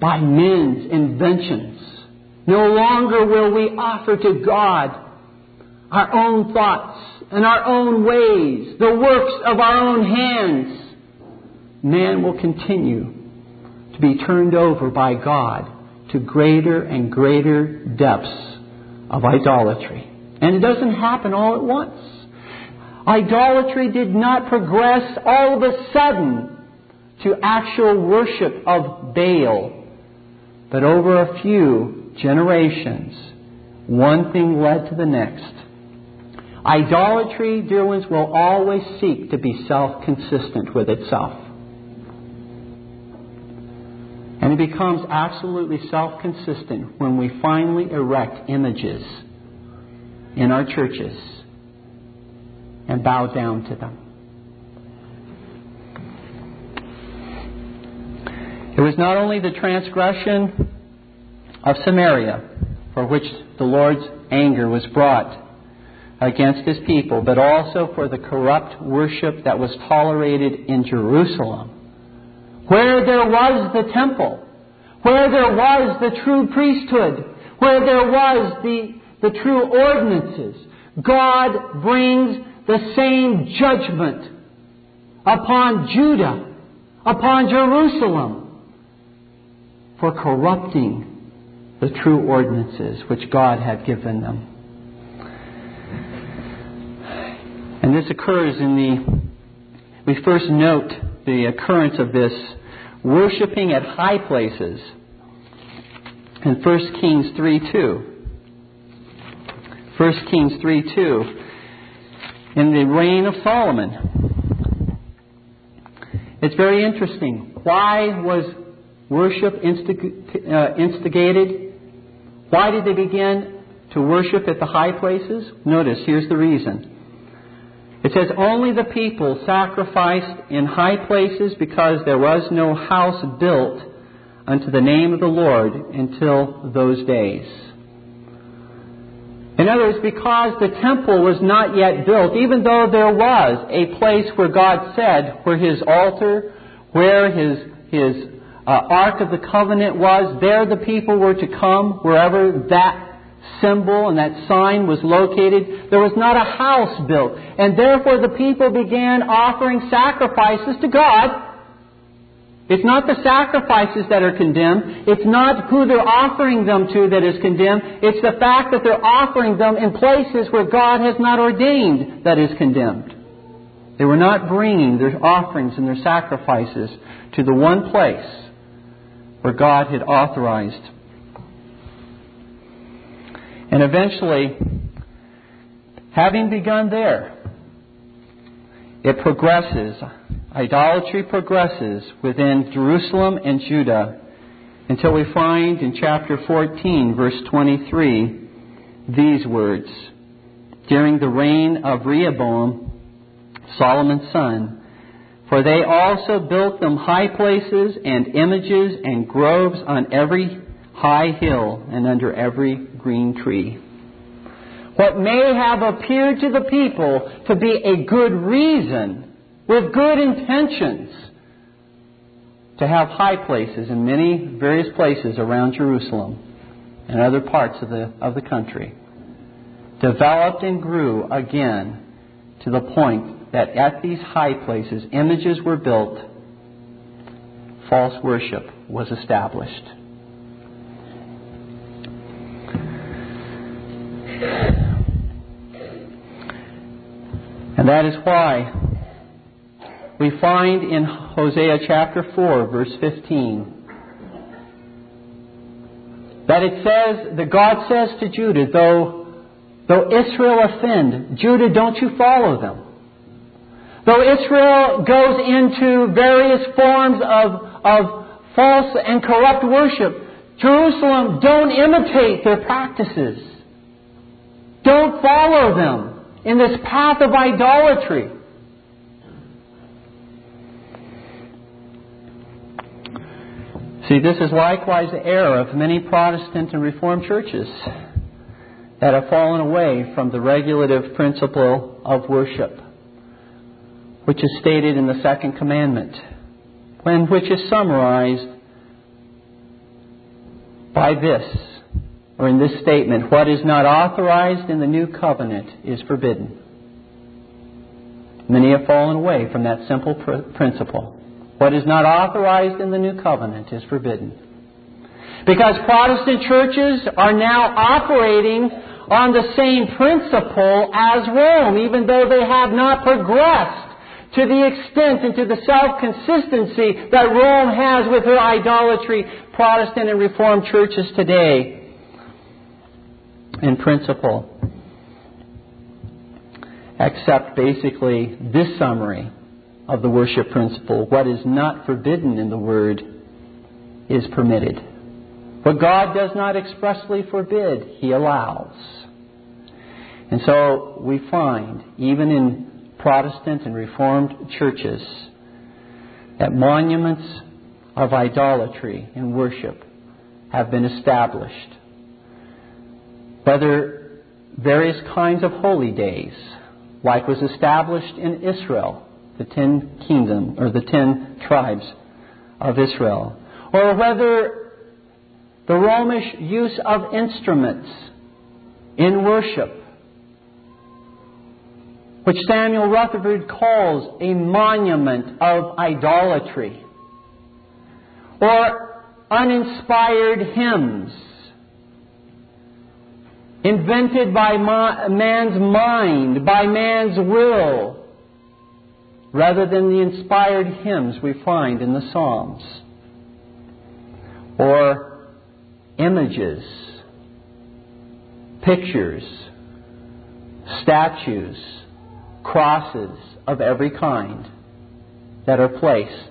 by men's inventions. No longer will we offer to God our own thoughts and our own ways, the works of our own hands. Man will continue to be turned over by God to greater and greater depths of idolatry. And it doesn't happen all at once. Idolatry did not progress all of a sudden to actual worship of Baal, but over a few generations, one thing led to the next. Idolatry, dear ones, will always seek to be self consistent with itself. And it becomes absolutely self consistent when we finally erect images in our churches and bow down to them. It was not only the transgression of Samaria for which the Lord's anger was brought against his people, but also for the corrupt worship that was tolerated in Jerusalem where there was the temple, where there was the true priesthood, where there was the, the true ordinances, God brings the same judgment upon Judah, upon Jerusalem, for corrupting the true ordinances which God had given them. And this occurs in the, we first note the occurrence of this worshiping at high places in 1 Kings 3 2. 1 Kings 3 2. In the reign of Solomon. It's very interesting. Why was worship uh, instigated? Why did they begin to worship at the high places? Notice, here's the reason. It says, Only the people sacrificed in high places because there was no house built unto the name of the Lord until those days. In other words, because the temple was not yet built, even though there was a place where God said, where His altar, where His, His uh, Ark of the Covenant was, there the people were to come, wherever that symbol and that sign was located, there was not a house built. And therefore the people began offering sacrifices to God. It's not the sacrifices that are condemned. It's not who they're offering them to that is condemned. It's the fact that they're offering them in places where God has not ordained that is condemned. They were not bringing their offerings and their sacrifices to the one place where God had authorized and eventually, having begun there, it progresses. Idolatry progresses within Jerusalem and Judah until we find in chapter 14, verse 23, these words During the reign of Rehoboam, Solomon's son, for they also built them high places and images and groves on every high hill and under every green tree. What may have appeared to the people to be a good reason, with good intentions, to have high places in many various places around Jerusalem and other parts of the, of the country, developed and grew again to the point that at these high places images were built, false worship was established. And that is why we find in Hosea chapter 4, verse 15, that it says, that God says to Judah, though, though Israel offend, Judah, don't you follow them. Though Israel goes into various forms of, of false and corrupt worship, Jerusalem, don't imitate their practices. Don't follow them in this path of idolatry. See, this is likewise the error of many Protestant and Reformed churches that have fallen away from the regulative principle of worship, which is stated in the second commandment, and which is summarized by this or in this statement, what is not authorized in the new covenant is forbidden. Many have fallen away from that simple pr- principle. What is not authorized in the new covenant is forbidden. Because Protestant churches are now operating on the same principle as Rome, even though they have not progressed to the extent and to the self-consistency that Rome has with her idolatry, Protestant and Reformed churches today in principle. except basically this summary of the worship principle. What is not forbidden in the Word is permitted. What God does not expressly forbid, He allows. And so we find, even in Protestant and Reformed churches, that monuments of idolatry in worship have been established. Whether various kinds of holy days, like was established in Israel, the ten kingdom or the ten tribes of Israel, or whether the Romish use of instruments in worship, which Samuel Rutherford calls a monument of idolatry, or uninspired hymns invented by man's mind, by man's will, rather than the inspired hymns we find in the Psalms, or images, pictures, statues, crosses of every kind that are placed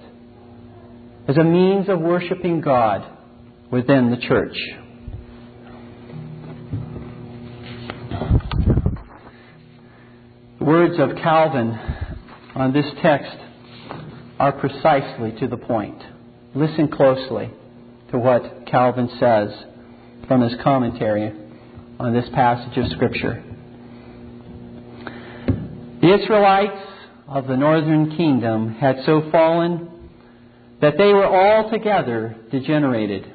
as a means of worshiping God within the church. Words of Calvin on this text are precisely to the point. Listen closely to what Calvin says from his commentary on this passage of Scripture. The Israelites of the northern kingdom had so fallen that they were altogether degenerated.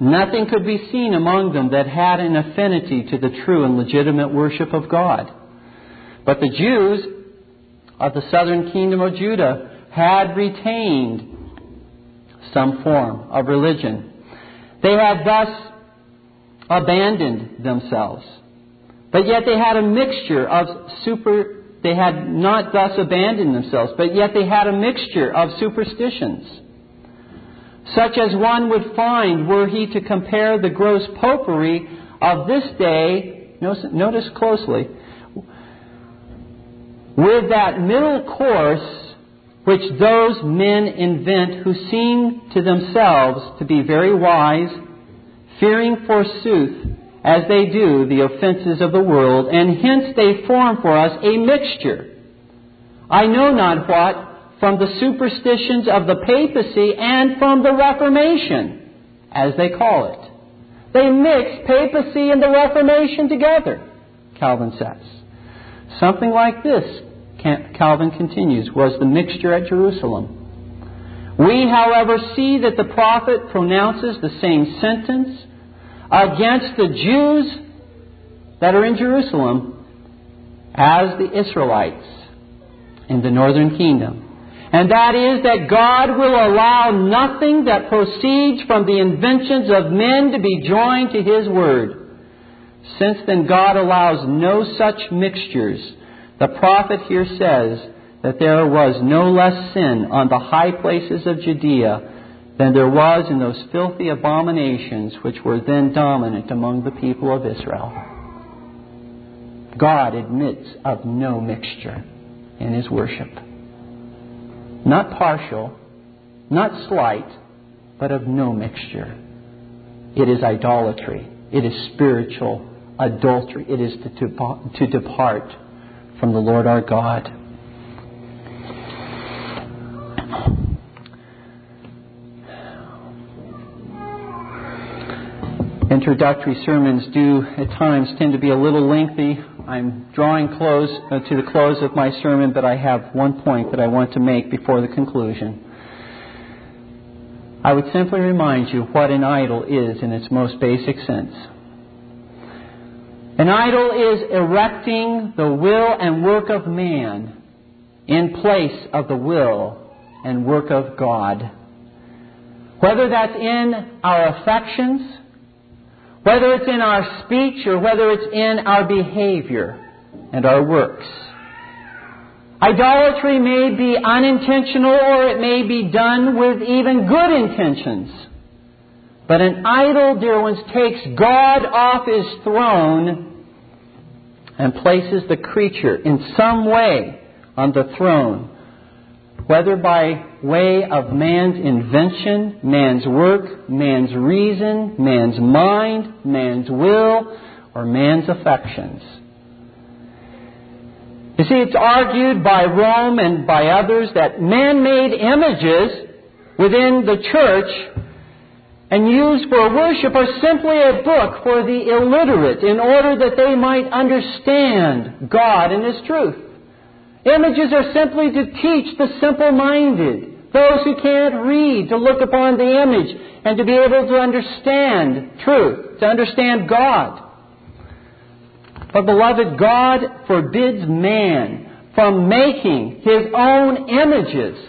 Nothing could be seen among them that had an affinity to the true and legitimate worship of God. But the Jews of the southern kingdom of Judah had retained some form of religion. They had thus abandoned themselves. But yet they had a mixture of super they had not thus abandoned themselves, but yet they had a mixture of superstitions, such as one would find were he to compare the gross popery of this day, notice closely, with that middle course which those men invent who seem to themselves to be very wise, fearing forsooth as they do the offenses of the world, and hence they form for us a mixture. I know not what from the superstitions of the papacy and from the Reformation, as they call it. They mix papacy and the Reformation together, Calvin says. Something like this, Calvin continues, was the mixture at Jerusalem. We, however, see that the prophet pronounces the same sentence against the Jews that are in Jerusalem as the Israelites in the northern kingdom. And that is that God will allow nothing that proceeds from the inventions of men to be joined to His Word. Since then God allows no such mixtures, the prophet here says that there was no less sin on the high places of Judea than there was in those filthy abominations which were then dominant among the people of Israel. God admits of no mixture in his worship. Not partial, not slight, but of no mixture. It is idolatry. It is spiritual adultery. It is to, to depart from the Lord our God. introductory sermons do at times tend to be a little lengthy. I'm drawing close uh, to the close of my sermon, but I have one point that I want to make before the conclusion. I would simply remind you what an idol is in its most basic sense. An idol is erecting the will and work of man in place of the will and work of God. Whether that's in our affections, whether it's in our speech or whether it's in our behavior and our works. Idolatry may be unintentional or it may be done with even good intentions. But an idol, dear ones, takes God off his throne and places the creature in some way on the throne, whether by way of man's invention, man's work, man's reason, man's mind, man's will, or man's affections. You see, it's argued by Rome and by others that man made images within the church and used for worship are simply a book for the illiterate in order that they might understand God and His truth. Images are simply to teach the simple minded, those who can't read, to look upon the image and to be able to understand truth, to understand God. But beloved, God forbids man from making his own images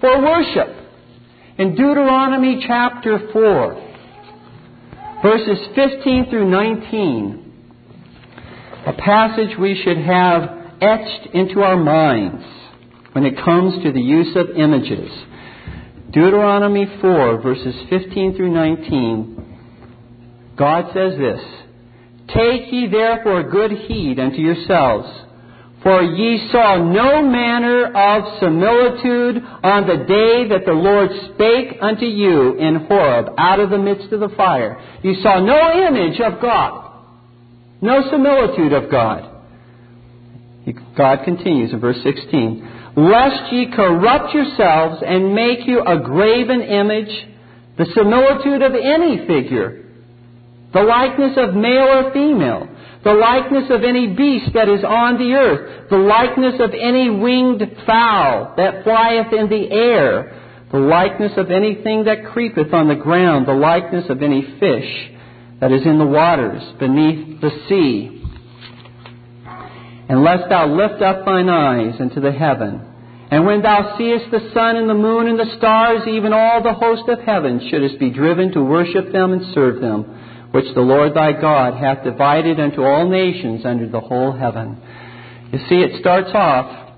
for worship. In Deuteronomy chapter 4, verses 15 through 19, a passage we should have etched into our minds when it comes to the use of images. Deuteronomy 4, verses 15 through 19, God says this Take ye therefore good heed unto yourselves for ye saw no manner of similitude on the day that the Lord spake unto you in Horeb out of the midst of the fire. You saw no image of God, no similitude of God. God continues in verse 16. Lest ye corrupt yourselves and make you a graven image, the similitude of any figure, the likeness of male or female the likeness of any beast that is on the earth, the likeness of any winged fowl that flieth in the air, the likeness of anything that creepeth on the ground, the likeness of any fish that is in the waters beneath the sea. And lest thou lift up thine eyes into the heaven, and when thou seest the sun and the moon and the stars, even all the host of heaven, shouldest be driven to worship them and serve them which the Lord thy God hath divided unto all nations under the whole heaven. You see, it starts off,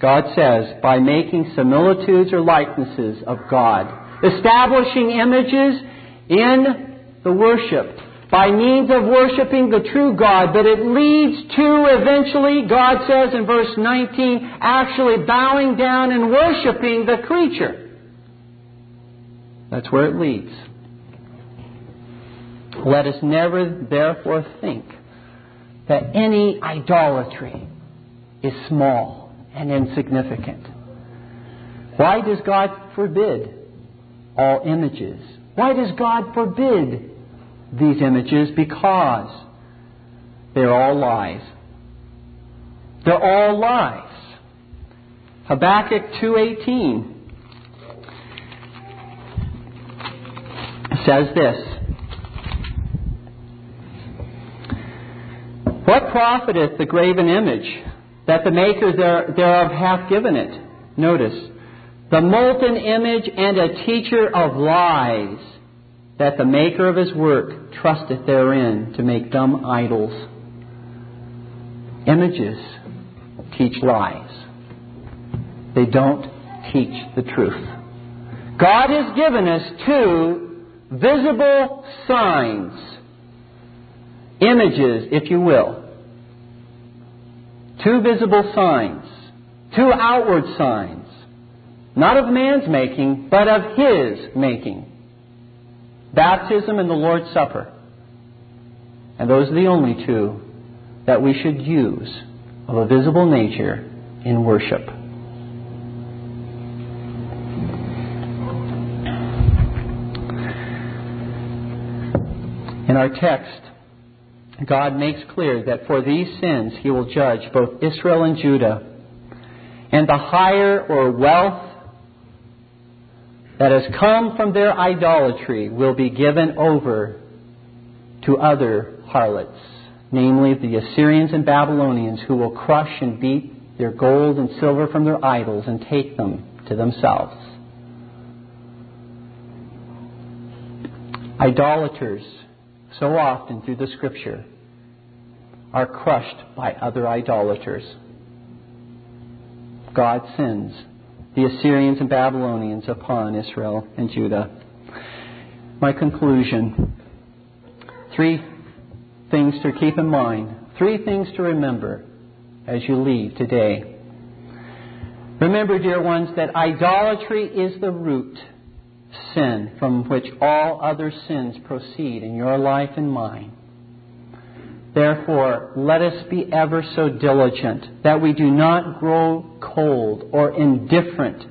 God says, by making similitudes or likenesses of God, establishing images in the worship by means of worshiping the true God, but it leads to eventually, God says in verse 19, actually bowing down and worshiping the creature. That's where it leads. Let us never therefore think that any idolatry is small and insignificant. Why does God forbid all images? Why does God forbid these images? Because they're all lies. They're all lies. Habakkuk 2:18 says this What profiteth the graven image that the maker thereof hath given it? Notice, the molten image and a teacher of lies that the maker of his work trusteth therein to make dumb idols. Images teach lies. They don't teach the truth. God has given us two visible signs images, if you will. Two visible signs, two outward signs, not of man's making, but of His making. Baptism and the Lord's Supper. And those are the only two that we should use of a visible nature in worship. In our text, God makes clear that for these sins he will judge both Israel and Judah. And the hire or wealth that has come from their idolatry will be given over to other harlots, namely the Assyrians and Babylonians, who will crush and beat their gold and silver from their idols and take them to themselves. Idolaters, so often through the Scripture, are crushed by other idolaters. God sends the Assyrians and Babylonians upon Israel and Judah. My conclusion three things to keep in mind Three things to remember as you leave today. Remember, dear ones, that idolatry is the root sin from which all other sins proceed in your life and mine. Therefore, let us be ever so diligent that we do not grow cold or indifferent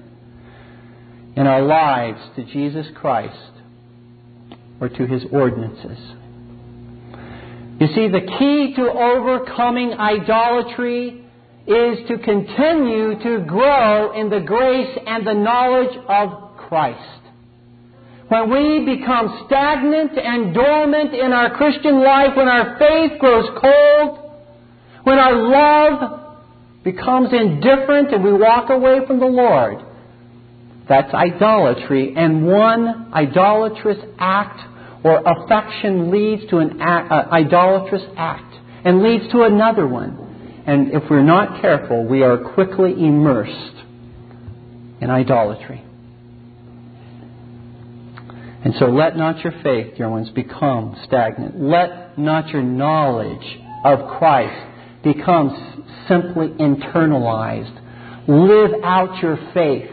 in our lives to Jesus Christ or to His ordinances. You see, the key to overcoming idolatry is to continue to grow in the grace and the knowledge of Christ. When we become stagnant and dormant in our Christian life, when our faith grows cold, when our love becomes indifferent and we walk away from the Lord, that's idolatry. And one idolatrous act or affection leads to an act, uh, idolatrous act and leads to another one. And if we're not careful, we are quickly immersed in idolatry. And so let not your faith, dear ones, become stagnant. Let not your knowledge of Christ become simply internalized. Live out your faith.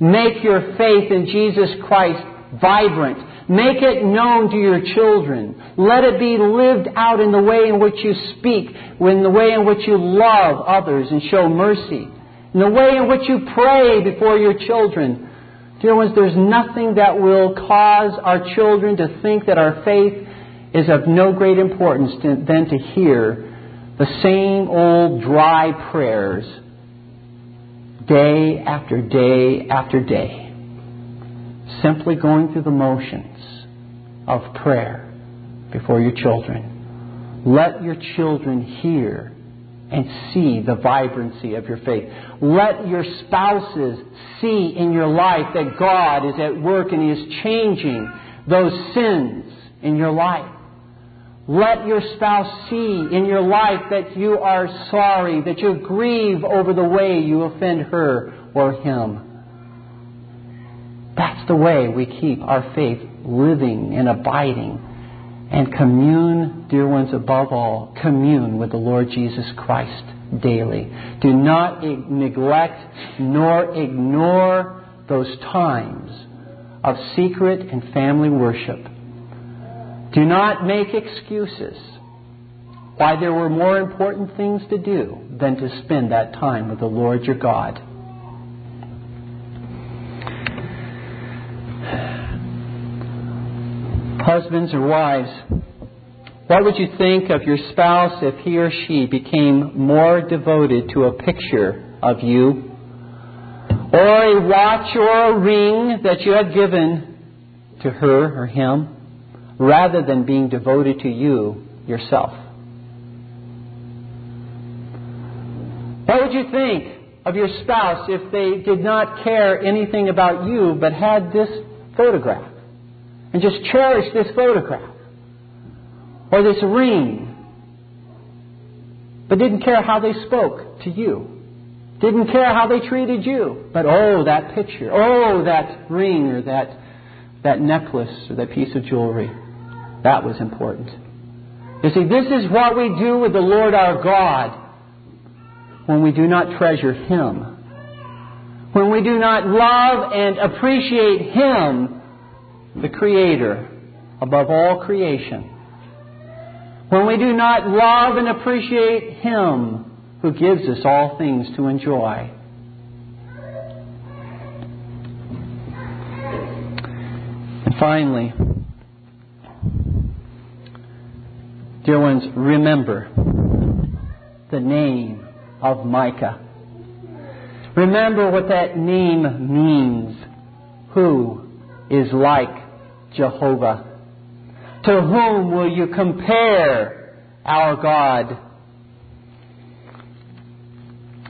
Make your faith in Jesus Christ vibrant. Make it known to your children. Let it be lived out in the way in which you speak, in the way in which you love others and show mercy, in the way in which you pray before your children, Dear ones, there's nothing that will cause our children to think that our faith is of no great importance to, than to hear the same old dry prayers day after day after day. Simply going through the motions of prayer before your children. Let your children hear and see the vibrancy of your faith. Let your spouses see in your life that God is at work and He is changing those sins in your life. Let your spouse see in your life that you are sorry, that you grieve over the way you offend her or him. That's the way we keep our faith living and abiding and commune, dear ones, above all, commune with the Lord Jesus Christ daily. Do not neglect nor ignore those times of secret and family worship. Do not make excuses why there were more important things to do than to spend that time with the Lord your God. Husbands or wives, what would you think of your spouse if he or she became more devoted to a picture of you, or a watch or a ring that you had given to her or him, rather than being devoted to you yourself? What would you think of your spouse if they did not care anything about you but had this photograph? And just cherish this photograph or this ring, but didn't care how they spoke to you. Didn't care how they treated you. But oh, that picture. Oh, that ring or that, that necklace or that piece of jewelry. That was important. You see, this is what we do with the Lord our God when we do not treasure Him. When we do not love and appreciate Him the Creator above all creation, when we do not love and appreciate Him who gives us all things to enjoy. And finally, dear ones, remember the name of Micah. Remember what that name means. Who is like Jehovah? To whom will you compare our God?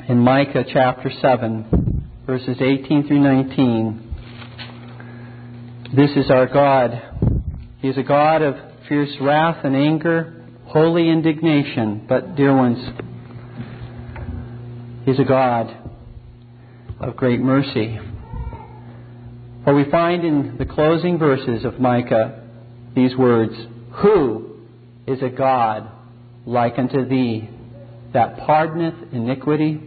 In Micah chapter 7, verses 18 through 19, this is our God. He is a God of fierce wrath and anger, holy indignation, but, dear ones, He's a God of great mercy. For we find in the closing verses of Micah these words Who is a God like unto thee, that pardoneth iniquity,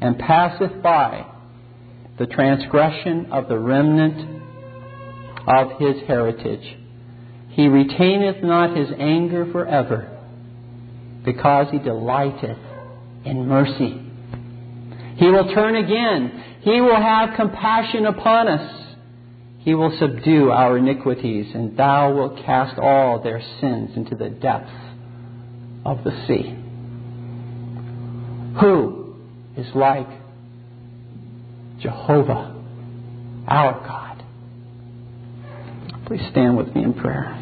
and passeth by the transgression of the remnant of his heritage. He retaineth not his anger forever, because he delighteth in mercy. He will turn again. He will have compassion upon us. He will subdue our iniquities, and thou wilt cast all their sins into the depths of the sea. Who is like Jehovah, our God? Please stand with me in prayer.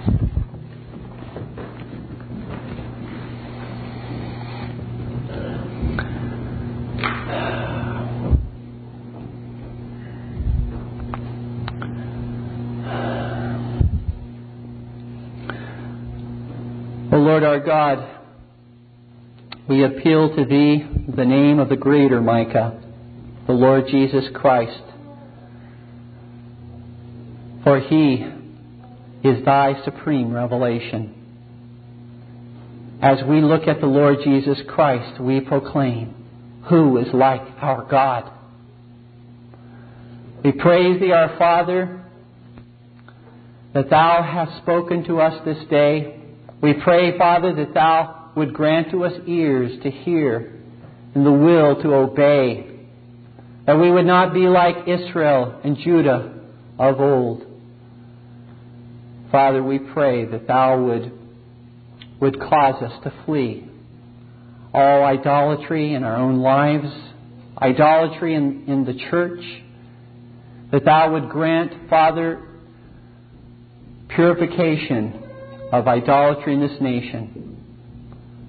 Lord our God, we appeal to Thee the name of the greater Micah, the Lord Jesus Christ. For He is Thy supreme revelation. As we look at the Lord Jesus Christ, we proclaim, Who is like our God? We praise Thee, our Father, that Thou hast spoken to us this day we pray, Father, that Thou would grant to us ears to hear and the will to obey. That we would not be like Israel and Judah of old. Father, we pray that Thou would, would cause us to flee all idolatry in our own lives, idolatry in, in the church, that Thou would grant, Father, purification of idolatry in this nation.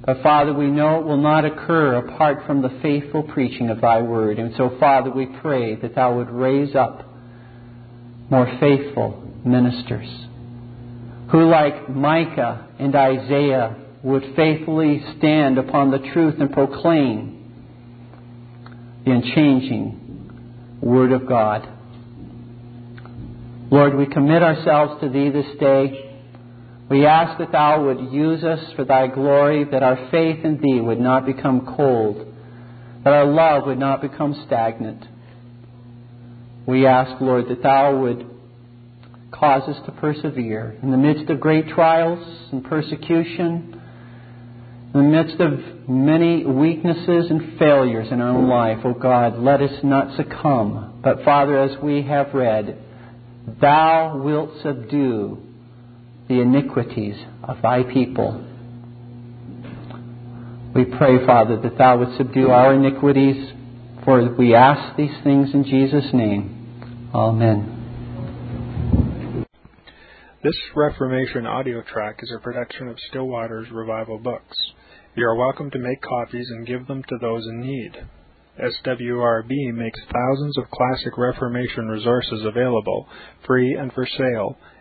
But Father, we know it will not occur apart from the faithful preaching of Thy Word. And so, Father, we pray that Thou would raise up more faithful ministers who, like Micah and Isaiah, would faithfully stand upon the truth and proclaim the unchanging Word of God. Lord, we commit ourselves to Thee this day. We ask that Thou would use us for Thy glory, that our faith in Thee would not become cold, that our love would not become stagnant. We ask, Lord, that Thou would cause us to persevere in the midst of great trials and persecution, in the midst of many weaknesses and failures in our own life. Oh God, let us not succumb, but Father, as we have read, Thou wilt subdue the iniquities of thy people. We pray, Father, that thou would subdue our iniquities, for we ask these things in Jesus' name. Amen. This Reformation audio track is a production of Still Waters Revival Books. You are welcome to make copies and give them to those in need. SWRB makes thousands of classic Reformation resources available, free and for sale,